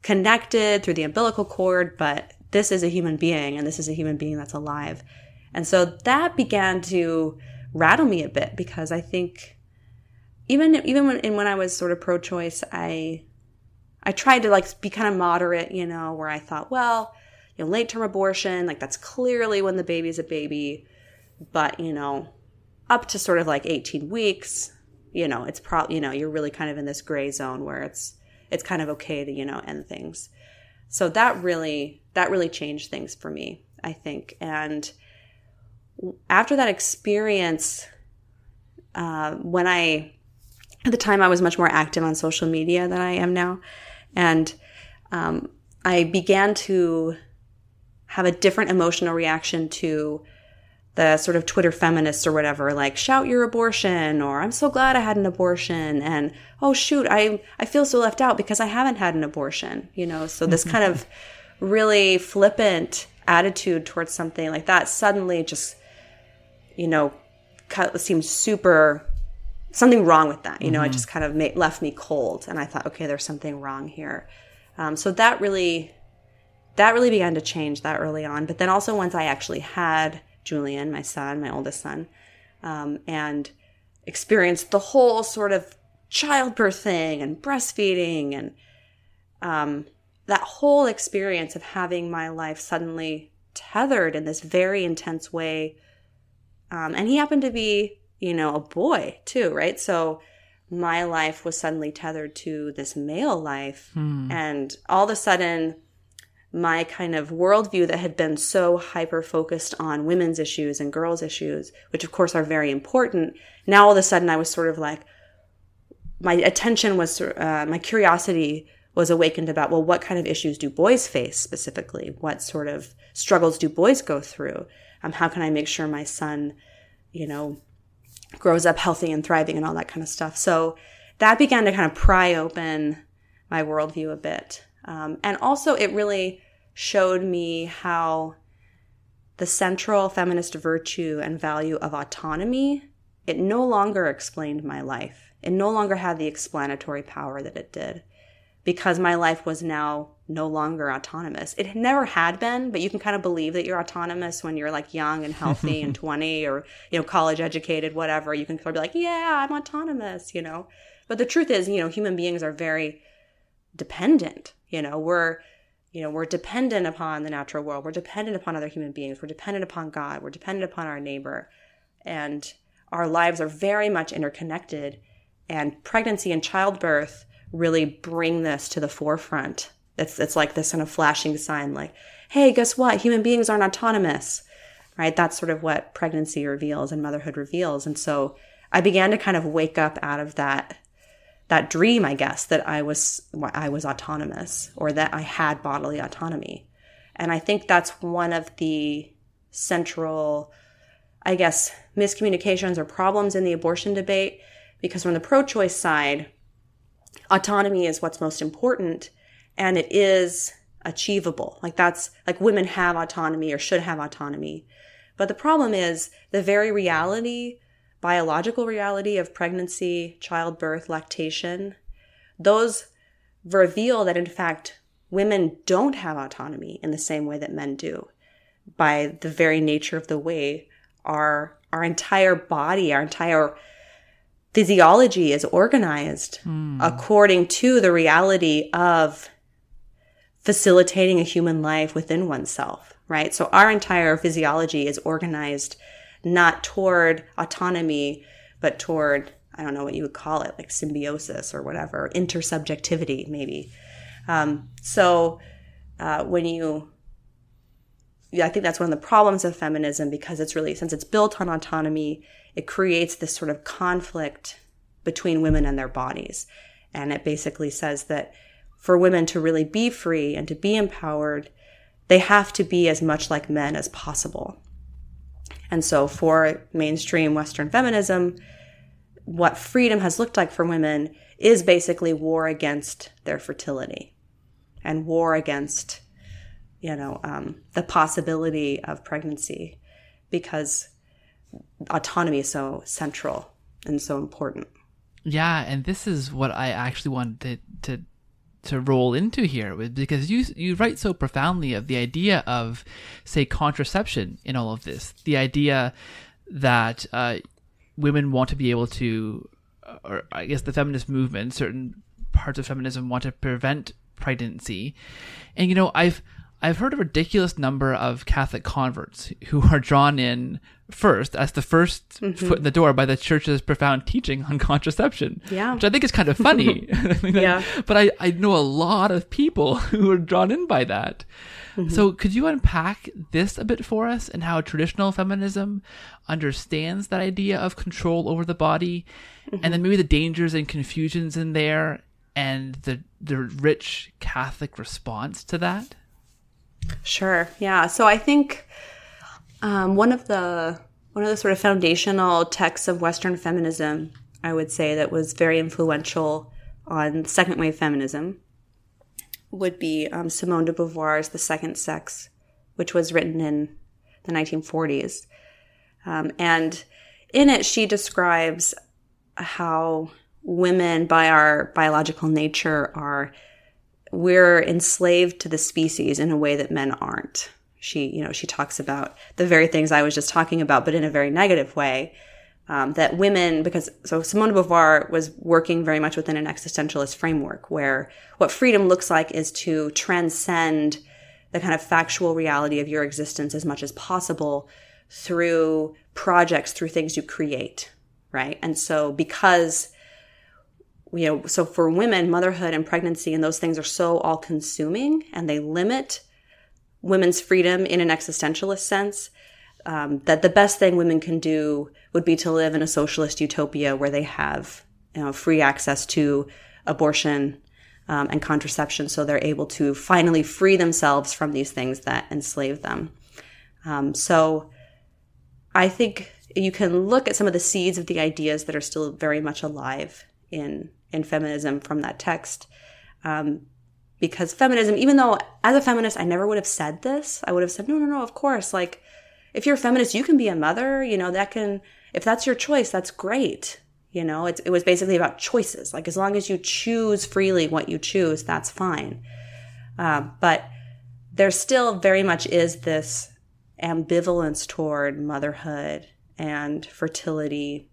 connected through the umbilical cord, but this is a human being, and this is a human being that's alive. And so that began to rattle me a bit because I think even even when when I was sort of pro-choice, I I tried to like be kind of moderate, you know, where I thought, well, you know, late term abortion, like that's clearly when the baby's a baby, but you know, up to sort of like 18 weeks, you know, it's probably, you know, you're really kind of in this gray zone where it's it's kind of okay to, you know, end things. So that really that really changed things for me, I think. And after that experience, uh, when I, at the time, I was much more active on social media than I am now. And um, I began to have a different emotional reaction to the sort of Twitter feminists or whatever, like shout your abortion or I'm so glad I had an abortion and oh shoot, I I feel so left out because I haven't had an abortion, you know. So this kind of really flippant attitude towards something like that suddenly just you know, seemed super something wrong with that. You know, mm-hmm. it just kind of made, left me cold, and I thought, okay, there's something wrong here. Um, so that really, that really began to change that early on. But then also once I actually had Julian, my son, my oldest son, um, and experienced the whole sort of childbirth thing and breastfeeding and um, that whole experience of having my life suddenly tethered in this very intense way um, and he happened to be, you know, a boy too, right? So my life was suddenly tethered to this male life. Hmm. And all of a sudden, my kind of worldview that had been so hyper focused on women's issues and girls' issues, which of course are very important, now all of a sudden I was sort of like, my attention was, uh, my curiosity was awakened about, well, what kind of issues do boys face specifically? What sort of struggles do boys go through? Um, how can I make sure my son, you know, grows up healthy and thriving and all that kind of stuff? So that began to kind of pry open my worldview a bit. Um, and also, it really showed me how the central feminist virtue and value of autonomy it no longer explained my life it no longer had the explanatory power that it did because my life was now no longer autonomous. It never had been, but you can kind of believe that you're autonomous when you're like young and healthy and 20 or, you know, college educated, whatever. You can sort of be like, yeah, I'm autonomous, you know. But the truth is, you know, human beings are very dependent. You know, we're, you know, we're dependent upon the natural world. We're dependent upon other human beings. We're dependent upon God. We're dependent upon our neighbor. And our lives are very much interconnected. And pregnancy and childbirth really bring this to the forefront. It's, it's like this kind of flashing sign like, hey, guess what? Human beings aren't autonomous, right? That's sort of what pregnancy reveals and motherhood reveals. And so I began to kind of wake up out of that that dream, I guess, that I was I was autonomous or that I had bodily autonomy. And I think that's one of the central, I guess, miscommunications or problems in the abortion debate. Because from the pro choice side, autonomy is what's most important and it is achievable. Like that's like women have autonomy or should have autonomy. But the problem is the very reality biological reality of pregnancy, childbirth, lactation, those reveal that in fact women don't have autonomy in the same way that men do by the very nature of the way our our entire body, our entire physiology is organized mm. according to the reality of facilitating a human life within oneself, right? So our entire physiology is organized not toward autonomy, but toward, I don't know what you would call it, like symbiosis or whatever, intersubjectivity, maybe. Um, so uh, when you, yeah, I think that's one of the problems of feminism because it's really, since it's built on autonomy, it creates this sort of conflict between women and their bodies. And it basically says that for women to really be free and to be empowered, they have to be as much like men as possible. And so for mainstream Western feminism, what freedom has looked like for women is basically war against their fertility and war against, you know, um, the possibility of pregnancy because autonomy is so central and so important. Yeah, and this is what I actually wanted to, to to roll into here because you you write so profoundly of the idea of say contraception in all of this. The idea that uh, women want to be able to or I guess the feminist movement certain parts of feminism want to prevent pregnancy. And you know I've I've heard a ridiculous number of Catholic converts who are drawn in first as the 1st mm-hmm. foot in the door by the church's profound teaching on contraception. Yeah. Which I think is kind of funny. yeah. But I, I know a lot of people who are drawn in by that. Mm-hmm. So could you unpack this a bit for us and how traditional feminism understands that idea of control over the body mm-hmm. and then maybe the dangers and confusions in there and the the rich Catholic response to that? Sure. Yeah. So I think um, one of the one of the sort of foundational texts of Western feminism, I would say, that was very influential on second wave feminism would be um, Simone de Beauvoir's The Second Sex, which was written in the 1940s. Um, and in it, she describes how women, by our biological nature, are we're enslaved to the species in a way that men aren't. She, you know, she talks about the very things I was just talking about, but in a very negative way. Um, that women, because so Simone de Beauvoir was working very much within an existentialist framework where what freedom looks like is to transcend the kind of factual reality of your existence as much as possible through projects, through things you create, right? And so because you know, so for women, motherhood and pregnancy and those things are so all consuming and they limit women's freedom in an existentialist sense. Um, that the best thing women can do would be to live in a socialist utopia where they have you know, free access to abortion um, and contraception, so they're able to finally free themselves from these things that enslave them. Um, so I think you can look at some of the seeds of the ideas that are still very much alive in in feminism from that text. Um, because feminism, even though as a feminist, I never would have said this, I would have said, no, no, no, of course. Like, if you're a feminist, you can be a mother, you know, that can, if that's your choice, that's great. You know, it, it was basically about choices. Like, as long as you choose freely what you choose, that's fine. Uh, but there still very much is this ambivalence toward motherhood and fertility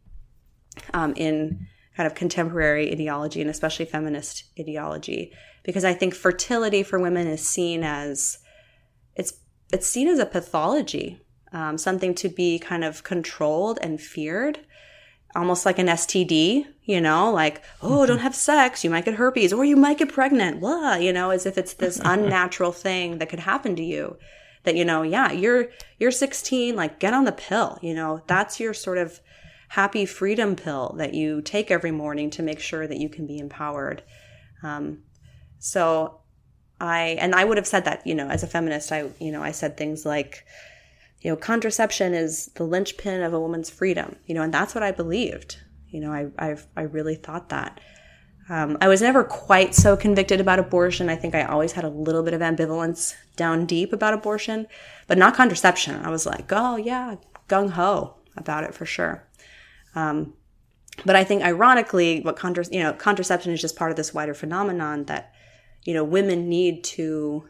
um, in kind of contemporary ideology and especially feminist ideology because I think fertility for women is seen as it's it's seen as a pathology, um, something to be kind of controlled and feared, almost like an STD. You know, like oh, don't have sex, you might get herpes, or you might get pregnant. Blah, you know, as if it's this unnatural thing that could happen to you. That you know, yeah, you're you're 16, like get on the pill. You know, that's your sort of happy freedom pill that you take every morning to make sure that you can be empowered. Um, so I, and I would have said that, you know, as a feminist, I, you know, I said things like, you know, contraception is the linchpin of a woman's freedom, you know, and that's what I believed. You know, I, I, I really thought that. Um, I was never quite so convicted about abortion. I think I always had a little bit of ambivalence down deep about abortion, but not contraception. I was like, oh yeah, gung ho about it for sure. Um, but I think ironically, what you know, contraception is just part of this wider phenomenon that, you know, women need to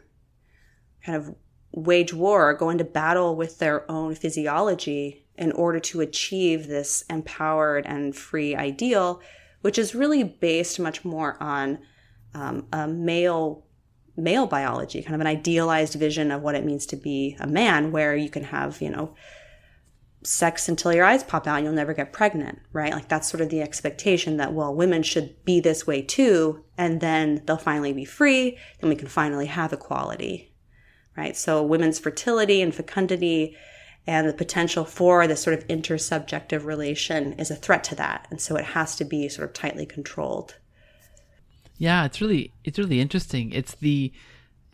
kind of wage war, or go into battle with their own physiology in order to achieve this empowered and free ideal, which is really based much more on um, a male male biology, kind of an idealized vision of what it means to be a man, where you can have, you know, sex until your eyes pop out and you'll never get pregnant, right? Like that's sort of the expectation that, well, women should be this way too, and then they'll finally be free, then we can finally have equality, right? So women's fertility and fecundity and the potential for this sort of intersubjective relation is a threat to that. And so it has to be sort of tightly controlled. Yeah, it's really it's really interesting. It's the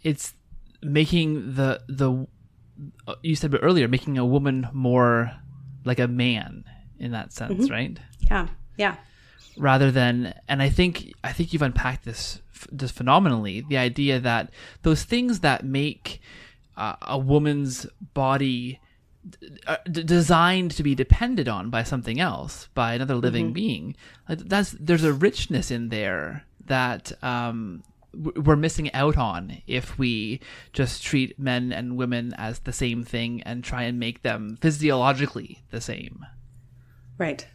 it's making the the you said earlier making a woman more like a man in that sense, mm-hmm. right? Yeah. Yeah. Rather than and I think I think you've unpacked this this phenomenally, the idea that those things that make uh, a woman's body uh, d- designed to be depended on by something else, by another living mm-hmm. being. Like that's there's a richness in there that um, we're missing out on if we just treat men and women as the same thing and try and make them physiologically the same. Right.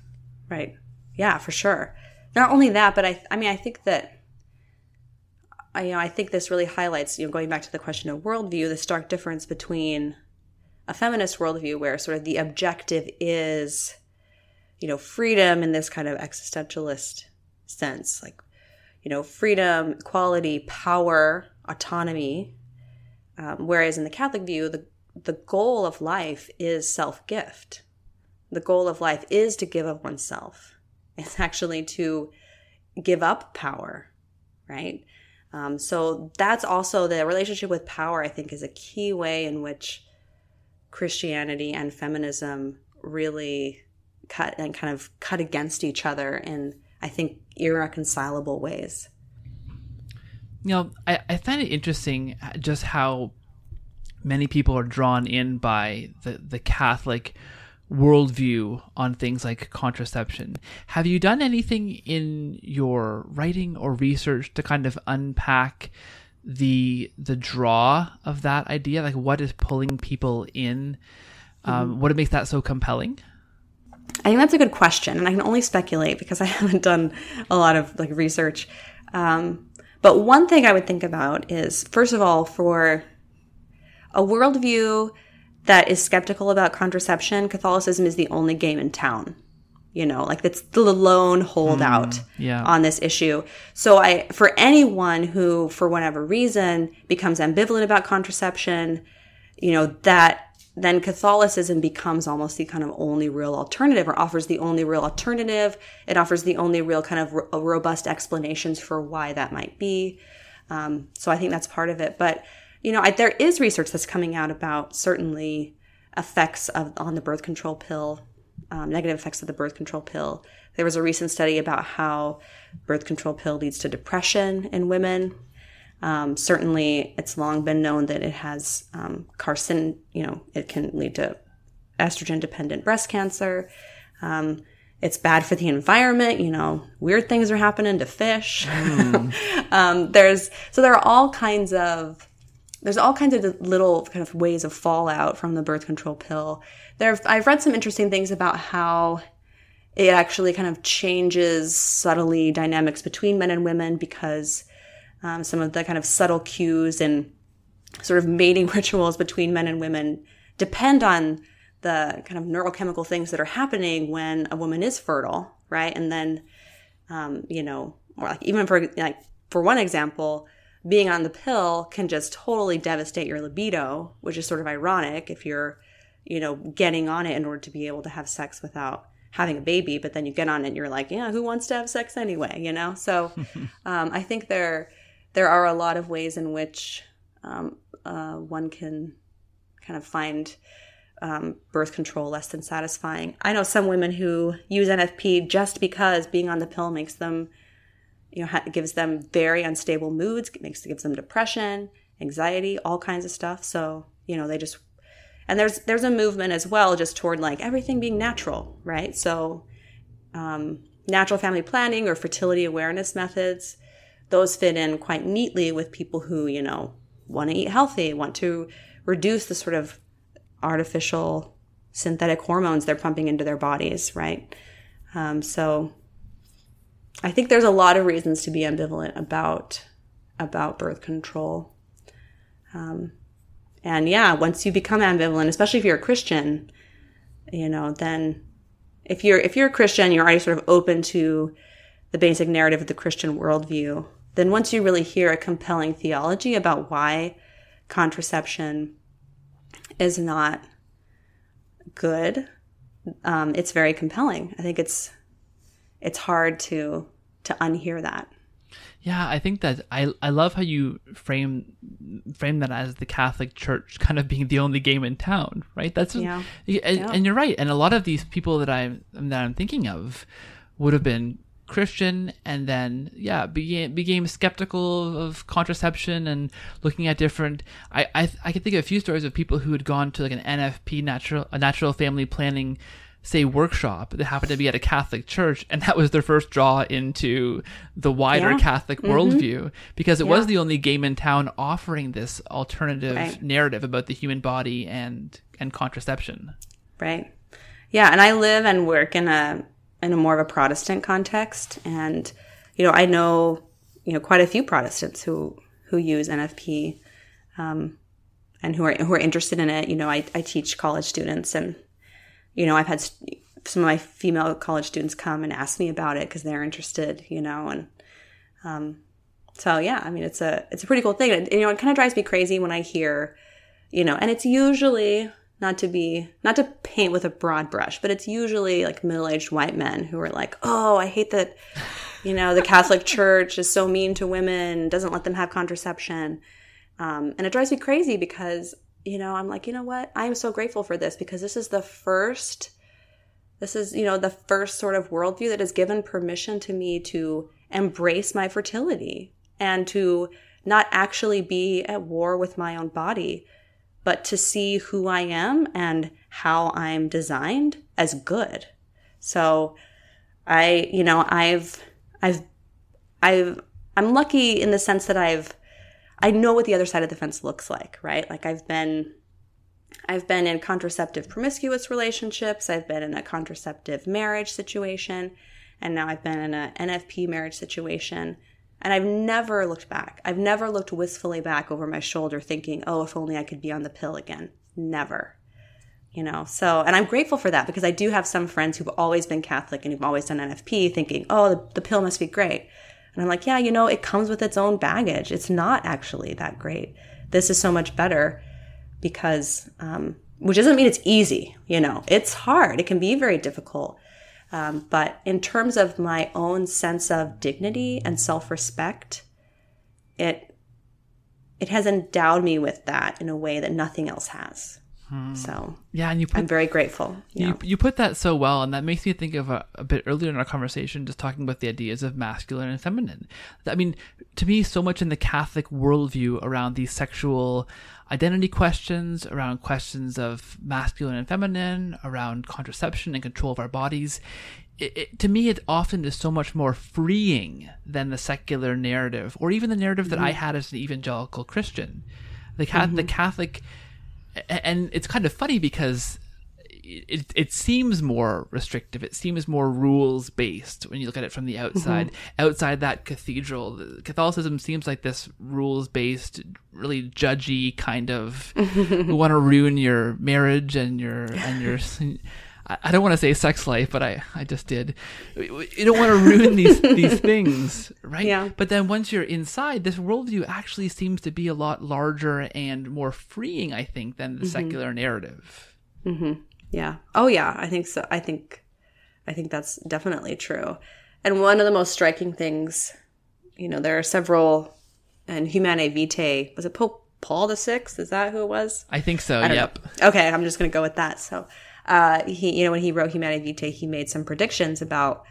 Right. Yeah, for sure. Not only that, but I I mean I think that I you know I think this really highlights, you know, going back to the question of worldview, the stark difference between a feminist worldview where sort of the objective is, you know, freedom in this kind of existentialist sense, like you know, freedom, equality, power, autonomy. Um, whereas in the Catholic view, the, the goal of life is self gift. The goal of life is to give of oneself. It's actually to give up power, right? Um, so that's also the relationship with power, I think, is a key way in which Christianity and feminism really cut and kind of cut against each other in I think, irreconcilable ways. You know, I, I find it interesting just how many people are drawn in by the, the Catholic worldview on things like contraception. Have you done anything in your writing or research to kind of unpack the the draw of that idea? Like what is pulling people in? Um, mm-hmm. What makes that so compelling? I think that's a good question, and I can only speculate because I haven't done a lot of like research. Um, but one thing I would think about is, first of all, for a worldview that is skeptical about contraception, Catholicism is the only game in town. You know, like it's the lone holdout mm, yeah. on this issue. So I, for anyone who, for whatever reason, becomes ambivalent about contraception, you know, that then Catholicism becomes almost the kind of only real alternative or offers the only real alternative. It offers the only real kind of ro- robust explanations for why that might be. Um, so I think that's part of it. But, you know, I, there is research that's coming out about certainly effects of on the birth control pill, um, negative effects of the birth control pill. There was a recent study about how birth control pill leads to depression in women. Um, certainly, it's long been known that it has um, carcin. You know, it can lead to estrogen-dependent breast cancer. Um, it's bad for the environment. You know, weird things are happening to fish. Mm. Um, there's so there are all kinds of there's all kinds of little kind of ways of fallout from the birth control pill. There, I've read some interesting things about how it actually kind of changes subtly dynamics between men and women because um, some of the kind of subtle cues and sort of mating rituals between men and women depend on the kind of neurochemical things that are happening when a woman is fertile, right? And then, um, you know, or like even for like for one example, being on the pill can just totally devastate your libido, which is sort of ironic if you're, you know, getting on it in order to be able to have sex without having a baby. But then you get on it and you're like, yeah, who wants to have sex anyway? You know. So um, I think there there are a lot of ways in which um, uh, one can kind of find um, birth control less than satisfying. I know some women who use NFP just because being on the pill makes them, you know, gives them very unstable moods, makes gives them depression, anxiety, all kinds of stuff. So you know, they just and there's there's a movement as well just toward like everything being natural, right? So um, natural family planning or fertility awareness methods, those fit in quite neatly with people who, you know, want to eat healthy, want to reduce the sort of artificial synthetic hormones they're pumping into their bodies, right? Um, so I think there's a lot of reasons to be ambivalent about about birth control. Um, and yeah, once you become ambivalent, especially if you're a Christian, you know, then if you're if you're a Christian, you're already sort of open to the basic narrative of the Christian worldview. Then once you really hear a compelling theology about why contraception is not good, um, it's very compelling. I think it's it's hard to to unhear that. Yeah, I think that I I love how you frame frame that as the Catholic Church kind of being the only game in town, right? That's Yeah. and, Yeah. and you're right. And a lot of these people that I that I'm thinking of would have been Christian and then yeah became became skeptical of contraception and looking at different I I I could think of a few stories of people who had gone to like an NFP natural a natural family planning say workshop that happened to be at a Catholic church and that was their first draw into the wider Yeah. Catholic mm-hmm. worldview because it was the only game in town offering this alternative Right. narrative about the human body and and contraception. right yeah and i live and work in a in a more of a protestant context. And you know i know you know quite a few protestants who who use nfp um, and who are who are interested in it. You know i, I teach college students and you know i've had st- some of my female college students come and ask me about it because they're interested you know and um, so yeah i mean it's a it's a pretty cool thing. And, you know it kind of drives me crazy when i hear you know and it's usually not to be not to paint with a broad brush but it's usually like middle-aged white men who are like oh i hate that you know the catholic church is so mean to women doesn't let them have contraception. Um, and it drives me crazy because you know i'm like you know what? I am so grateful for this because this is the first this is you know the first sort of worldview that has given permission to me to embrace my fertility and to not actually be at war with my own body but to see who I am and how I'm designed as good. So I, you know, I've, I've, I've, I'm lucky in the sense that I've, I know what the other side of the fence looks like, right? Like I've been, I've been in contraceptive promiscuous relationships. I've been in a contraceptive marriage situation. And now I've been in a NFP marriage situation. And I've never looked back. I've never looked wistfully back over my shoulder thinking, oh, if only I could be on the pill again. Never. You know, so, and I'm grateful for that because I do have some friends who've always been Catholic and who've always done NFP thinking, oh, the, the pill must be great. And I'm like, yeah, you know, it comes with its own baggage. It's not actually that great. This is so much better because, um, which doesn't mean it's easy, you know, it's hard. It can be very difficult. Um, but in terms of my own sense of dignity and self-respect, it it has endowed me with that in a way that nothing else has. So Yeah, and you put I'm very grateful. Yeah. You, you put that so well, and that makes me think of a, a bit earlier in our conversation, just talking about the ideas of masculine and feminine. I mean, to me, so much in the Catholic worldview around these sexual identity questions, around questions of masculine and feminine, around contraception and control of our bodies. It, it, to me, it often is so much more freeing than the secular narrative, or even the narrative that I mm-hmm. had as an evangelical Christian. The, Ca- the Catholic and it's kind of funny because it, it seems more restrictive. It seems more rules based when you look at it from the mm-hmm. outside. Outside that cathedral, Catholicism seems like this rules based, really judgy kind of. we want to ruin your marriage and your and your. I I don't want to say sex life, but I, I just did. You don't want to ruin these these things, right? Yeah. But then once you're inside, this worldview actually seems to be a lot larger and more freeing, I think, than the mm-hmm. secular narrative. Mm-hmm. Yeah. Oh yeah, I think so. I think I think that's definitely true. And one of the most striking things, you know, there are several and Humanae Vitae, was it Pope Paul the Sixth? Is that who it was? I think so. don't yep. know. Okay, I'm just going to go with that. So, uh, he, you know, when he wrote Humanae Vitae, he made some predictions about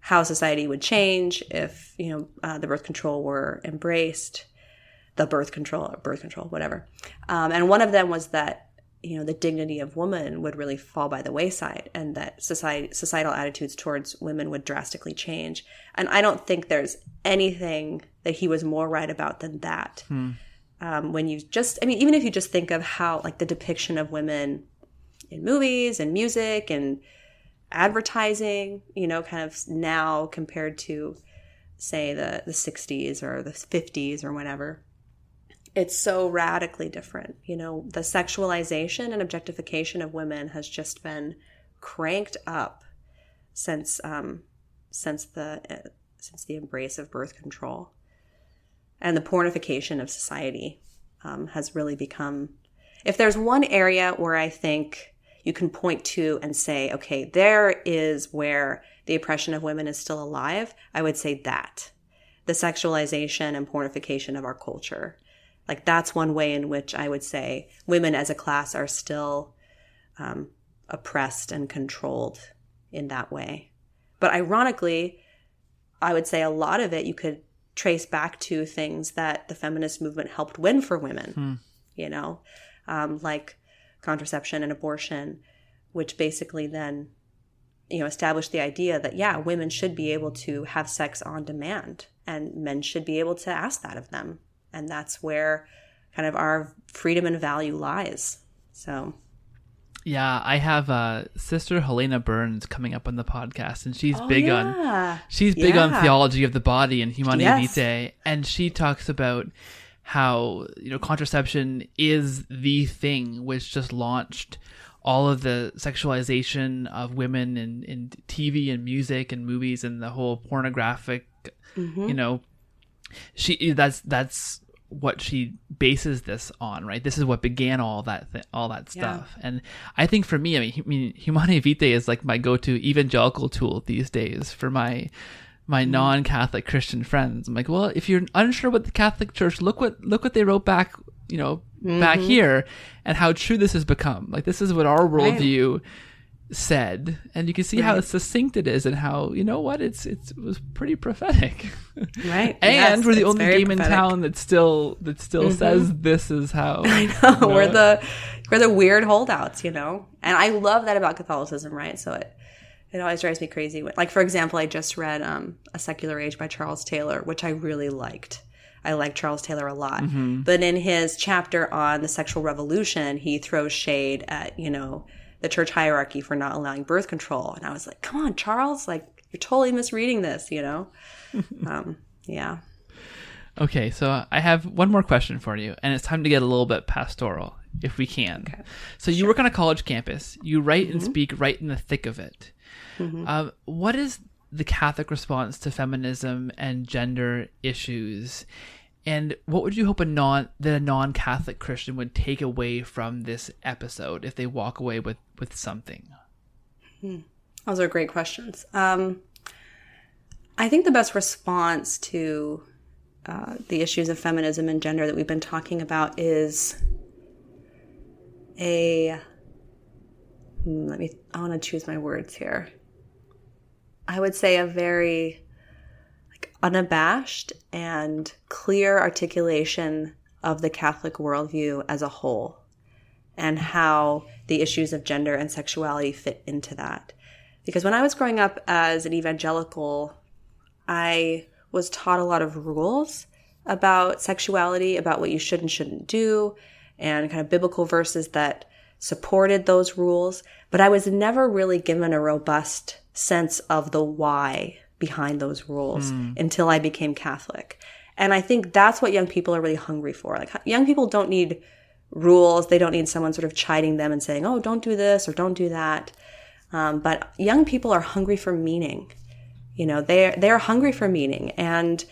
how society would change if, you know, uh, the birth control were embraced, the birth control, birth control, whatever. Um, and one of them was that you know the dignity of woman would really fall by the wayside and that society societal attitudes towards women would drastically change and i don't think there's anything that he was more right about than that Hmm. um, when you just i mean even if you just think of how like the depiction of women in movies and music and advertising you know kind of now compared to say the the 60s or the 50s or whatever it's so radically different. You know, the sexualization and objectification of women has just been cranked up since um, since the uh, since the embrace of birth control, and the pornification of society um, has really become. If there's one area where I think you can point to and say, okay, there is where the oppression of women is still alive, I would say that the sexualization and pornification of our culture like that's one way in which I would say women as a class are still um, oppressed and controlled in that way. But ironically, I would say a lot of it you could trace back to things that the feminist movement helped win for women, you know, um, like contraception and abortion, which basically then, you know, established the idea that, yeah, women should be able to have sex on demand and men should be able to ask that of them and that's where kind of our freedom and value lies. So, Yeah, I have uh, sister Helena Burns coming up on the podcast, and she's Oh, big on she's big on theology of the body and Humanae Yes. vitae, and she talks about how you know contraception is the thing which just launched all of the sexualization of women in, in TV and music and movies and the whole pornographic, Mm-hmm. you know, she that's that's what she bases this on, right? This is what began all that th- all that Yeah. stuff. And I think for me, I mean, I mean, Humanae Vitae is like my go-to evangelical tool these days for my my Mm-hmm. non-Catholic Christian friends. I'm like, well, if you're unsure what the Catholic Church, look what look what they wrote back, you know, back Mm-hmm. here, and how true this has become. Like this is what our worldview said, and you can see how succinct it is, and how you know what it's, it's it was pretty prophetic. right. and Yes, we're the only game in town that still that still says this is how. I know we're the we're the weird holdouts, you know. And I love that about Catholicism, right? So it it always drives me crazy. When, like for example, I just read um, A Secular Age by Charles Taylor, which I really liked. I like Charles Taylor a lot. But in his chapter on the sexual revolution, he throws shade at, you know, the church hierarchy for not allowing birth control. And I was like, come on, Charles, like you're totally misreading this, you know? um, yeah. Okay, so I have one more question for you, and it's time to get a little bit pastoral, if we can. So you work on a college campus. You write and speak right in the thick of it. Um, what is the Catholic response to feminism and gender issues? And what would you hope a non that a non Catholic Christian would take away from this episode if they walk away with with something? Those are great questions. Um, I think the best response to uh, the issues of feminism and gender that we've been talking about is a. hmm, Let me. I want to choose my words here. I would say a very unabashed and clear articulation of the Catholic worldview as a whole and how the issues of gender and sexuality fit into that. Because when I was growing up as an evangelical, I was taught a lot of rules about sexuality, about what you should and shouldn't do, and kind of biblical verses that supported those rules. But I was never really given a robust sense of the why behind those rules until I became Catholic. And I think that's what young people are really hungry for. Like young people don't need rules. They don't need someone sort of chiding them and saying, "Oh, don't do this or don't do that." Um, but young people are hungry for meaning. You know, they're they're hungry for meaning and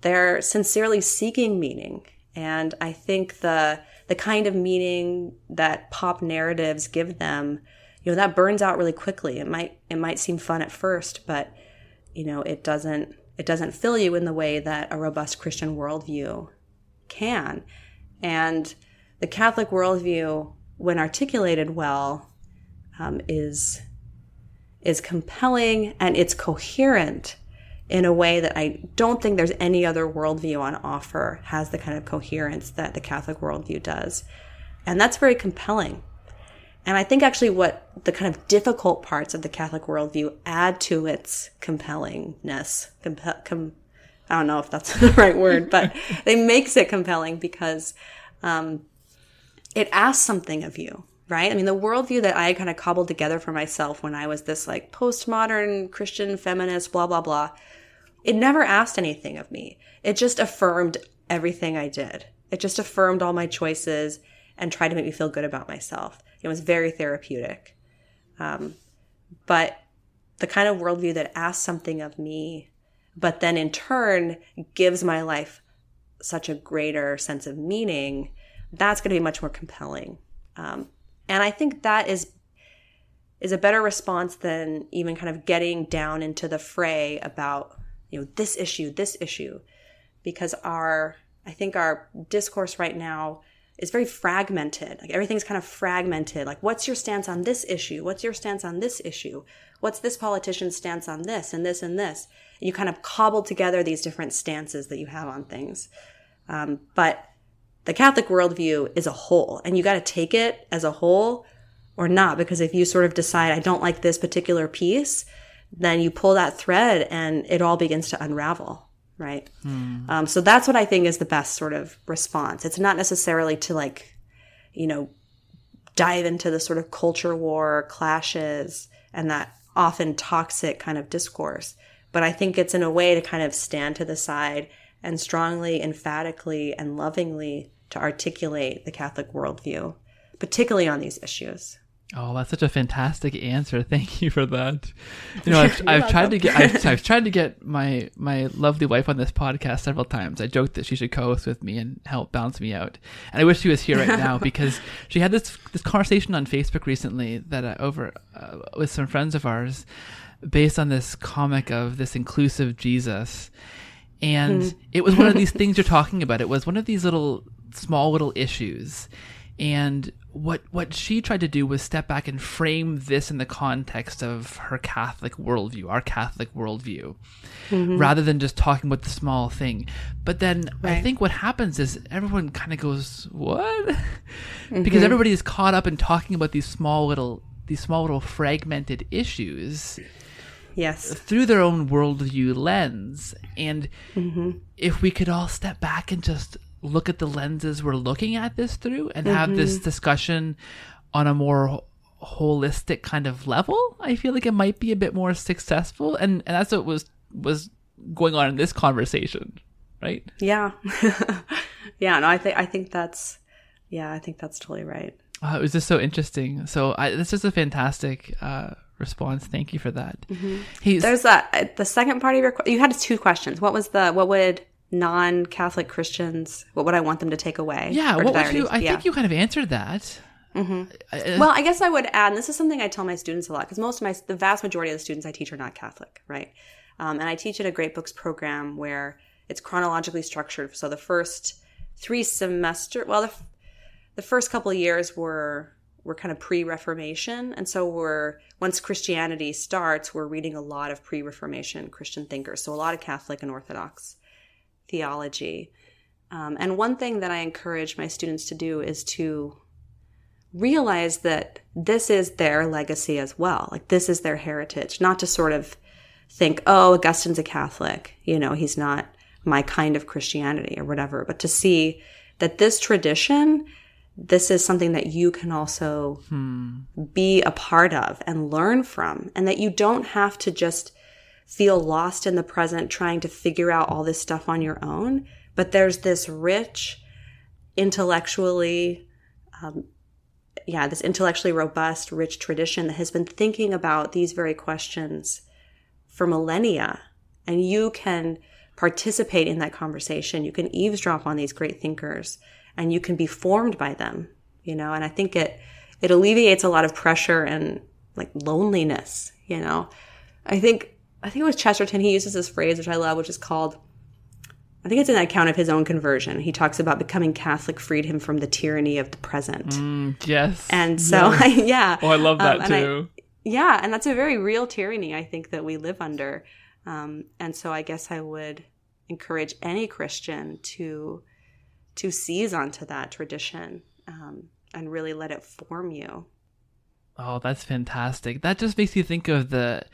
they're sincerely seeking meaning. And I think the the kind of meaning that pop narratives give them, you know, that burns out really quickly. It might it might seem fun at first, but you know, it doesn't it doesn't fill you in the way that a robust Christian worldview can. And the Catholic worldview, when articulated well, um, is is compelling and it's coherent in a way that I don't think there's any other worldview on offer has the kind of coherence that the Catholic worldview does. And that's very compelling. And I think actually what the kind of difficult parts of the Catholic worldview add to its compellingness. Comp- com- I don't know if that's the right word, but it makes it compelling because um, it asks something of you, right? I mean, the worldview that I kind of cobbled together for myself when I was this like postmodern Christian feminist, blah, blah, blah, it never asked anything of me. It just affirmed everything I did. It just affirmed all my choices and tried to make me feel good about myself. It was very therapeutic. Um, but the kind of worldview that asks something of me, but then in turn gives my life such a greater sense of meaning, that's going to be much more compelling. Um, and I think that is is a better response than even kind of getting down into the fray about you know this issue, this issue, because our I think our discourse right now is very fragmented. Like everything's kind of fragmented. Like, what's your stance on this issue? What's your stance on this issue? What's this politician's stance on this and this and this? You kind of cobble together these different stances that you have on things. Um, but the Catholic worldview is a whole, and you got to take it as a whole or not. Because if you sort of decide, I don't like this particular piece, then you pull that thread and it all begins to unravel right? Mm. Um, so that's what I think is the best sort of response. It's not necessarily to like, you know, dive into the sort of culture war clashes and that often toxic kind of discourse. But I think it's in a way to kind of stand to the side and strongly, emphatically, and lovingly to articulate the Catholic worldview, particularly on these issues. Oh, that's such a fantastic answer. Thank you for that. You know, I've, I've tried to get I've, I've, tried to get my my lovely wife on this podcast several times. I joked that she should co-host with me and help balance me out. And I wish she was here right now because she had this this conversation on Facebook recently that uh, over uh, with some friends of ours, based on this comic of this inclusive Jesus, and mm. it was one of these things you're talking about. It was one of these little small little issues and what what she tried to do was step back and frame this in the context of her Catholic worldview, our Catholic worldview, mm-hmm. rather than just talking about the small thing. But then right. I think what happens is everyone kind of goes, "What?" Mm-hmm. because everybody is caught up in talking about these small little these small little fragmented issues. Yes. Through their own worldview lens. And mm-hmm. if we could all step back and just look at the lenses we're looking at this through and mm-hmm. have this mm-hmm. discussion on a more holistic kind of level, I feel like it might be a bit more successful. And, and that's what was was going on in this conversation, right? Yeah, yeah. No, I think I think that's yeah, I think that's totally right. Uh, it was just so interesting. So I, this is a fantastic uh, response. Thank you for that. Mm-hmm. There's that the second part of your you had two questions. What was the what would non-Catholic Christians, what would I want them to take away? Yeah, what would I you? I yeah. think you kind of answered that. Mm-hmm. Uh, well, I guess I would add, and this is something I tell my students a lot because most of my, the vast majority of the students I teach are not Catholic, right? Um, and I teach at a Great Books program where it's chronologically structured. So the first three semester, well, the, the first couple of years were were kind of pre-Reformation, and so we're once Christianity starts, we're reading a lot of pre-Reformation Christian thinkers, so a lot of Catholic and Orthodox theology. Um, and one thing that I encourage my students to do is to realize that this is their legacy as well. Like this is their heritage, not to sort of think, oh, Augustine's a Catholic, you know, he's not my kind of Christianity or whatever, but to see that this tradition, this is something that you can also hmm. be a part of and learn from, and that you don't have to just feel lost in the present trying to figure out all this stuff on your own. But there's this rich, intellectually, um, yeah, this intellectually robust, rich tradition that has been thinking about these very questions for millennia. And you can participate in that conversation. You can eavesdrop on these great thinkers and you can be formed by them, you know, and I think it, it alleviates a lot of pressure and like loneliness, you know. I think I think it was Chesterton, he uses this phrase, which I love, which is called, I think it's an account of his own conversion. He talks about becoming Catholic freed him from the tyranny of the present. Mm, yes. And so, yes. yeah. Oh, I love that um, too. I, yeah. And that's a very real tyranny, I think, that we live under. Um, and so I guess I would encourage any Christian to to seize onto that tradition um, and really let it form you. Oh, that's fantastic. That just makes you think of the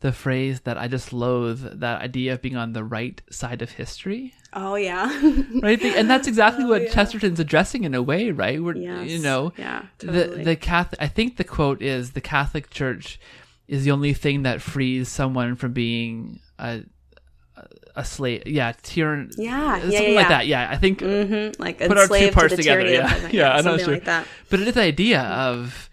the phrase that I just loathe, that idea of being on the right side of history. Oh yeah. right? And that's exactly Oh, what yeah. Chesterton's addressing in a way, right? We're Yes. you know, Yeah, the totally. the Catholic I think the quote is the Catholic Church is the only thing that frees someone from being a a slave. Yeah, tyrann Yeah, yeah, something yeah, like that. Yeah, I think Mhm, Like put our two parts to together. Yeah, yeah, I'm not something sure. like that. But it is the idea of,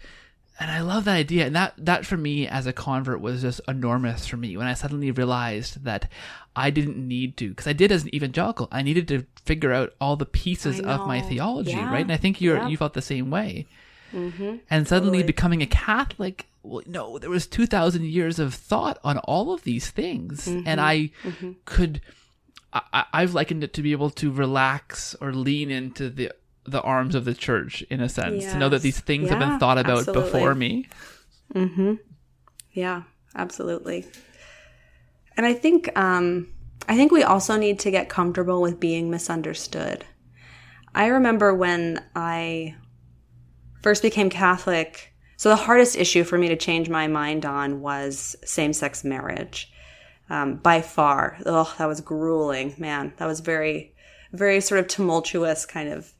and I love that idea. And that, that for me as a convert was just enormous for me when I suddenly realized that I didn't need to, because I did as an evangelical, I needed to figure out all the pieces of my theology, Yeah. right? And I think you're, Yeah. you felt the same way. Mm-hmm. And suddenly Totally. becoming a Catholic, well, no, there was 2,000 years of thought on all of these things. Mm-hmm. And I could, I, I- I've likened it to be able to relax or lean into the, the arms of the church in a sense, to know that these things have been thought about absolutely. before me. Hmm. Yeah, absolutely. And I think um, I think we also need to get comfortable with being misunderstood. I remember when I first became Catholic. So the hardest issue for me to change my mind on was same-sex marriage. Um, by far, oh, that was grueling, man. That was very, very sort of tumultuous kind of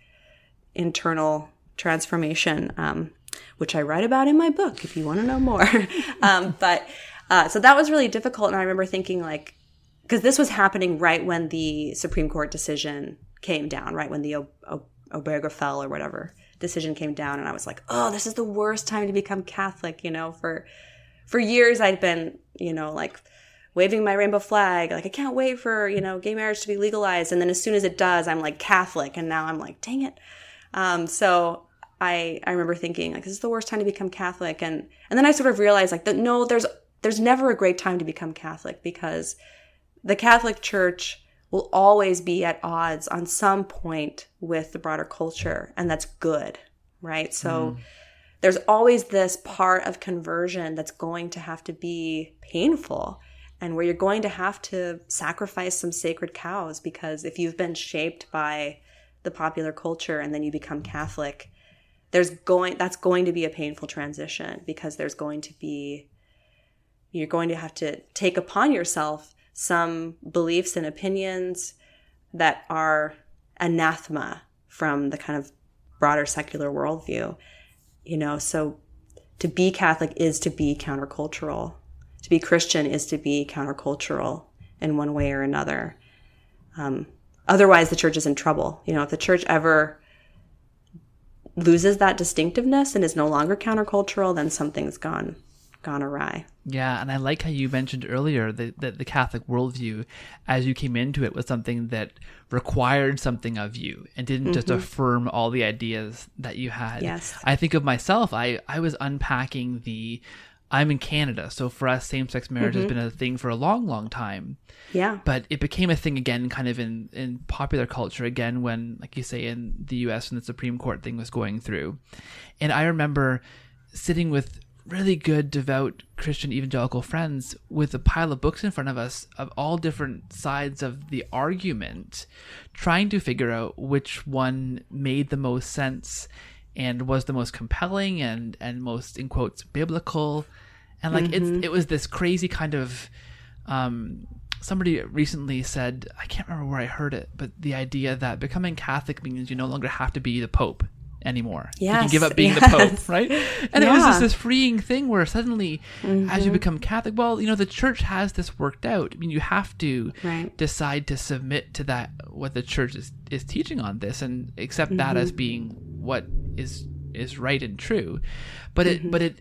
internal transformation, um, which I write about in my book if you want to know more. um, but uh, so that was really difficult. And I remember thinking, like, because this was happening right when the Supreme Court decision came down, right when the o- o- Obergefell or whatever decision came down. And I was like, oh, this is the worst time to become Catholic, you know, for. For years, I'd been, you know, like waving my rainbow flag, like I can't wait for you know gay marriage to be legalized, and then as soon as it does, I'm like Catholic, and now I'm like, dang it. Um, so I I remember thinking like this is the worst time to become Catholic, and and then I sort of realized like that no, there's there's never a great time to become Catholic because the Catholic Church will always be at odds on some point with the broader culture, and that's good, right? So there's always this part of conversion that's going to have to be painful and where you're going to have to sacrifice some sacred cows because if you've been shaped by the popular culture and then you become Catholic, there's going that's going to be a painful transition because there's going to be you're going to have to take upon yourself some beliefs and opinions that are anathema from the kind of broader secular worldview. You know, so to be Catholic is to be countercultural. To be Christian is to be countercultural in one way or another. Um, otherwise, the church is in trouble. You know, if the church ever loses that distinctiveness and is no longer countercultural, then something's gone gone awry. Yeah, and I like how you mentioned earlier that, that the Catholic worldview, as you came into it, was something that required something of you and didn't just mm-hmm. affirm all the ideas that you had. Yes. I think of myself, I, I was unpacking the. I'm in Canada, so for us, same sex marriage has mm-hmm. been a thing for a long, long time. Yeah. But it became a thing again, kind of in, in popular culture again, when, like you say, in the US, when the Supreme Court thing was going through. And I remember sitting with really good, devout Christian evangelical friends with a pile of books in front of us of all different sides of the argument, trying to figure out which one made the most sense and was the most compelling and, and most, in quotes, biblical. And like it's it was this crazy kind of um somebody recently said I can't remember where I heard it, but the idea that becoming Catholic means you no longer have to be the Pope anymore. you can give up being the. Pope, right? And it was just this freeing thing where suddenly, as Mm-hmm. you become Catholic, well, you know, the church has this worked out. I mean, you have to Right. decide to submit to that what the church is is teaching on this and accept that Mm-hmm. as being what is is right and true. But Mm-hmm. it but it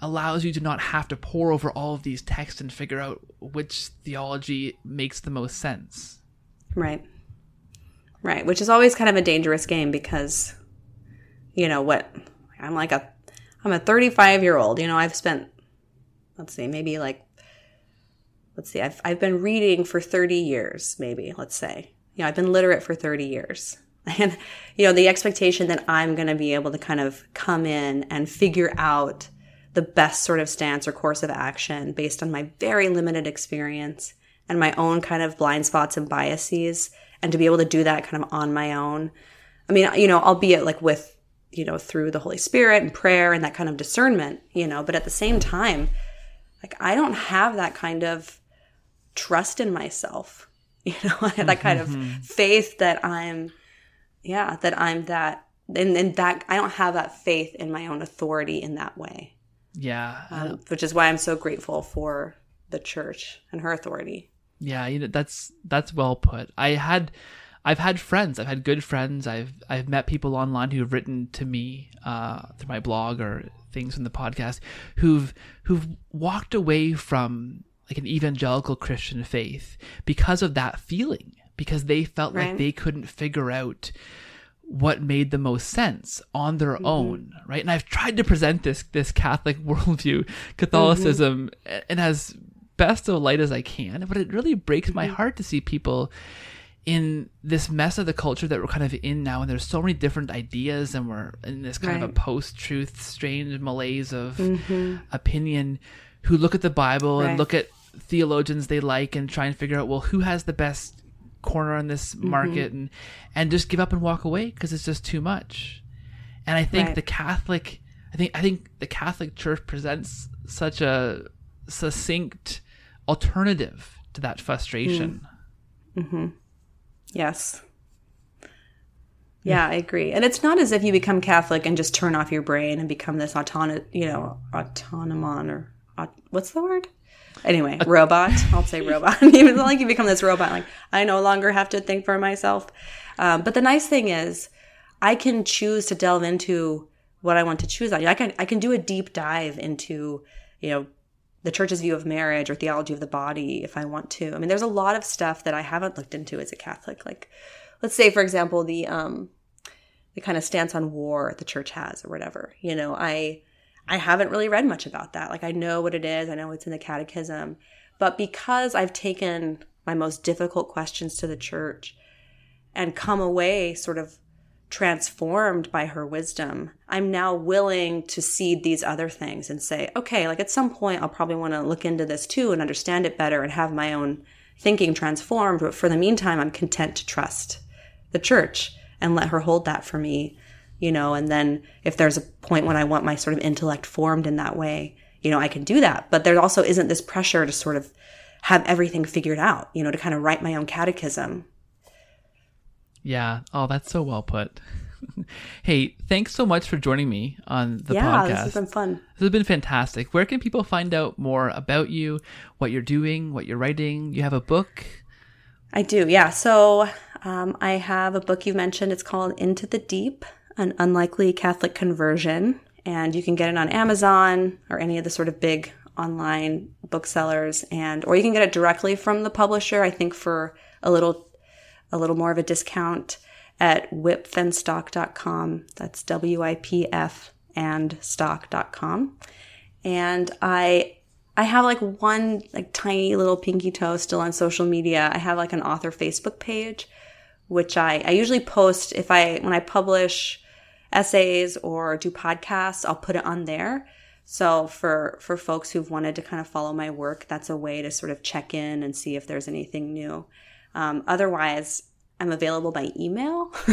allows you to not have to pour over all of these texts and figure out which theology makes the most sense. Right. Right. Which is always kind of a dangerous game because, you know, what I'm like a, I'm a 35 year old. You know, I've spent, let's see, maybe like, let's see, I've, I've been reading for 30 years, maybe, let's say. You know, I've been literate for 30 years. And, you know, the expectation that I'm going to be able to kind of come in and figure out the best sort of stance or course of action based on my very limited experience and my own kind of blind spots and biases and to be able to do that kind of on my own. I mean, you know, albeit like with you know, through the Holy Spirit and prayer and that kind of discernment, you know, but at the same time, like I don't have that kind of trust in myself, you know, that kind of Mm-hmm. faith that I'm, yeah, that I'm that, and, and that I don't have that faith in my own authority in that way, Yeah. um, which is why I'm so grateful for the church and her authority. Yeah, you know, that's that's well put. I had I've had friends, I've had good friends. I've I've met people online who've written to me uh, through my blog or things from the podcast who've who've walked away from like an evangelical Christian faith because of that feeling, because they felt like they couldn't figure out what made the most sense on their mm-hmm. own, right? And I've tried to present this this Catholic worldview, Catholicism, mm-hmm. and as best of light as I can, but it really breaks my mm-hmm. heart to see people in this mess of the culture that we're kind of in now, and there's so many different ideas, and we're in this kind of a post-truth, strange malaise of opinion, who look at the Bible and look at theologians they like and try and figure out, well, who has the best corner on this mm-hmm. market, and and just give up and walk away because it's just too much. And I think Right. the Catholic, I think I think the Catholic Church presents such a succinct alternative to that frustration. Mhm. Yes. Mm. Yeah, I agree. And it's not as if you become Catholic and just turn off your brain and become this autonomous, you know, autonomon or what's the word? Anyway, robot. I'll say robot. Even like you become this robot. Like I no longer have to think for myself. Um, but the nice thing is, I can choose to delve into what I want to choose on. I can I can do a deep dive into, you know, the church's view of marriage or theology of the body if I want to. I mean, there's a lot of stuff that I haven't looked into as a Catholic. Like, let's say, for example, the um, the kind of stance on war the church has or whatever. You know, I I haven't really read much about that. Like, I know what it is. I know it's in the Catechism, but because I've taken my most difficult questions to the church and come away sort of transformed by her wisdom, I'm now willing to cede these other things and say, okay, like at some point, I'll probably want to look into this too and understand it better and have my own thinking transformed. But for the meantime, I'm content to trust the church and let her hold that for me, you know. And then if there's a point when I want my sort of intellect formed in that way, you know, I can do that. But there also isn't this pressure to sort of have everything figured out, you know, to kind of write my own catechism Yeah. Oh, that's so well put. hey, thanks so much for joining me on the yeah, podcast. this has been fun. This has been fantastic. Where can people find out more about you, what you're doing, what you're writing? You have a book. I do, yeah. So um, I have a book you mentioned. It's called Into the Deep An Unlikely Catholic Conversion. And you can get it on Amazon or any of the sort of big online booksellers and or you can get it directly from the publisher i think for a little a little more of a discount at wipfandstock.com that's w-i-p-f and stock.com and i i have like one like tiny little pinky toe still on social media i have like an author facebook page which i i usually post if i when i publish essays or do podcasts i'll put it on there. So for for folks who've wanted to kind of follow my work that's a way to sort of check in and see if there's anything new. Um, otherwise i'm available by email.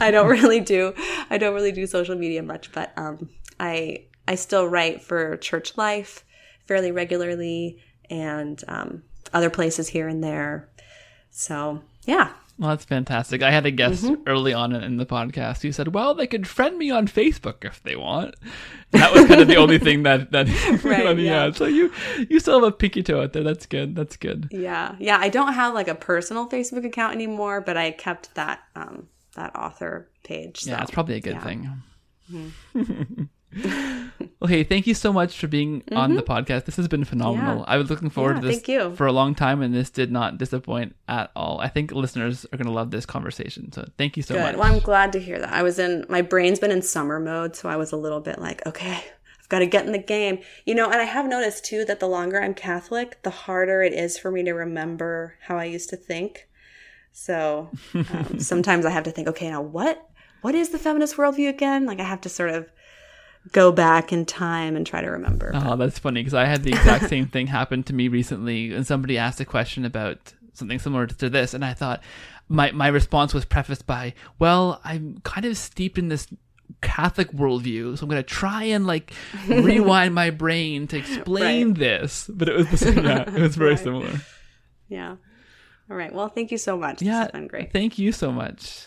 I don't really do i don't really do social media much but um, i i still write for church life fairly regularly and um, other places here and there. So yeah Well, that's fantastic. I had a guest Mm-hmm. early on in the podcast who said, "Well, they could friend me on Facebook if they want." And that was kind of the only thing that that Right, yeah. yeah. So you you still have a pinky toe out there. That's good. That's good. Yeah, yeah. I don't have like a personal Facebook account anymore, but I kept that um that author page. So. Yeah, it's probably a good yeah. thing. well, hey, thank you so much for being on the podcast. This has been phenomenal. Yeah. I was looking forward Yeah, to this thank you. for a long time, and this did not disappoint at all. I think listeners are going to love this conversation. So thank you so Good. much. Well, I'm glad to hear that. I was in my brain's been in summer mode, so I was a little bit like, okay, I've got to get in the game. You know, and I have noticed too that the longer I'm Catholic, the harder it is for me to remember how I used to think. So um, sometimes I have to think, okay, now what what is the feminist worldview again? Like I have to sort of go back in time and try to remember. Oh, that's funny because I had the exact same thing happen to me recently, and somebody asked a question about something similar to this, and I thought my my response was prefaced by, "Well, I'm kind of steeped in this Catholic worldview, so I'm gonna try and like rewind my brain to explain Right. this. But it was the yeah, it was very Right. similar. Yeah. All right. Well, thank you so much. Yeah, This has been great. Thank you so much.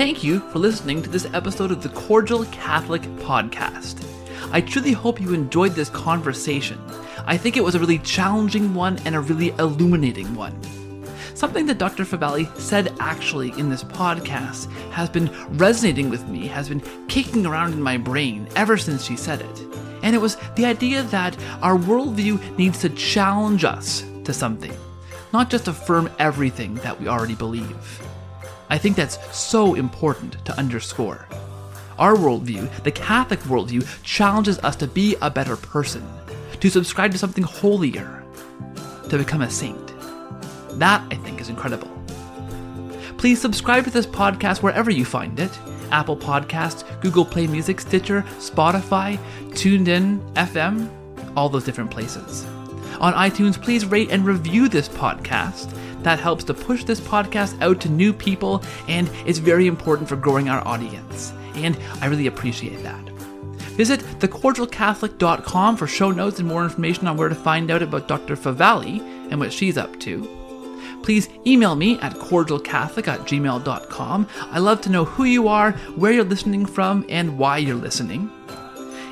Thank you for listening to this episode of the Cordial Catholic Podcast. I truly hope you enjoyed this conversation. I think it was a really challenging one and a really illuminating one. Something that Dr. Favale said actually in this podcast has been resonating with me, has been kicking around in my brain ever since she said it. And it was the idea that our worldview needs to challenge us to something, not just affirm everything that we already believe. I think that's so important to underscore. Our worldview, the Catholic worldview, challenges us to be a better person, to subscribe to something holier, to become a saint. That, I think, is incredible. Please subscribe to this podcast wherever you find it Apple Podcasts, Google Play Music, Stitcher, Spotify, TuneIn, FM, all those different places. On iTunes, please rate and review this podcast. That helps to push this podcast out to new people and is very important for growing our audience. And I really appreciate that. Visit thecordialcatholic.com for show notes and more information on where to find out about Dr. Favale and what she's up to. Please email me at cordialcatholic at gmail.com. I love to know who you are, where you're listening from, and why you're listening.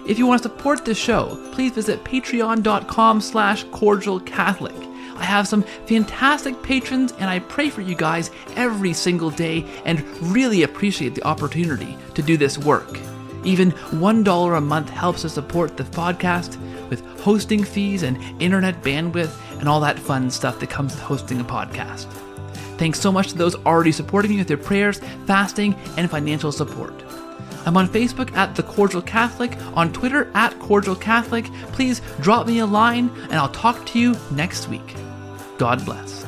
If you want to support this show, please visit patreon.com slash cordialcatholic. I have some fantastic patrons and I pray for you guys every single day and really appreciate the opportunity to do this work. Even $1 a month helps to support the podcast with hosting fees and internet bandwidth and all that fun stuff that comes with hosting a podcast. Thanks so much to those already supporting me with their prayers, fasting, and financial support. I'm on Facebook at The Cordial Catholic, on Twitter at Cordial Catholic. Please drop me a line, and I'll talk to you next week. God bless.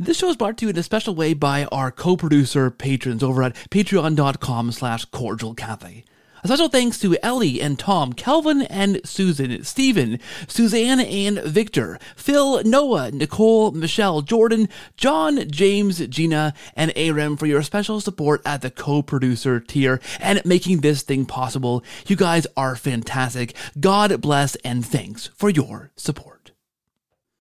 This show is brought to you in a special way by our co-producer patrons over at patreon.com slash cordial Catholic. A special thanks to Ellie and Tom, Kelvin and Susan, Stephen, Susanne and Victor, Phil, Noah, Nicole, Michelle, Jordan, Jon, James, Gina, and Eyram for your special support at the co-producer tier and making this thing possible. You guys are fantastic. God bless and thanks for your support.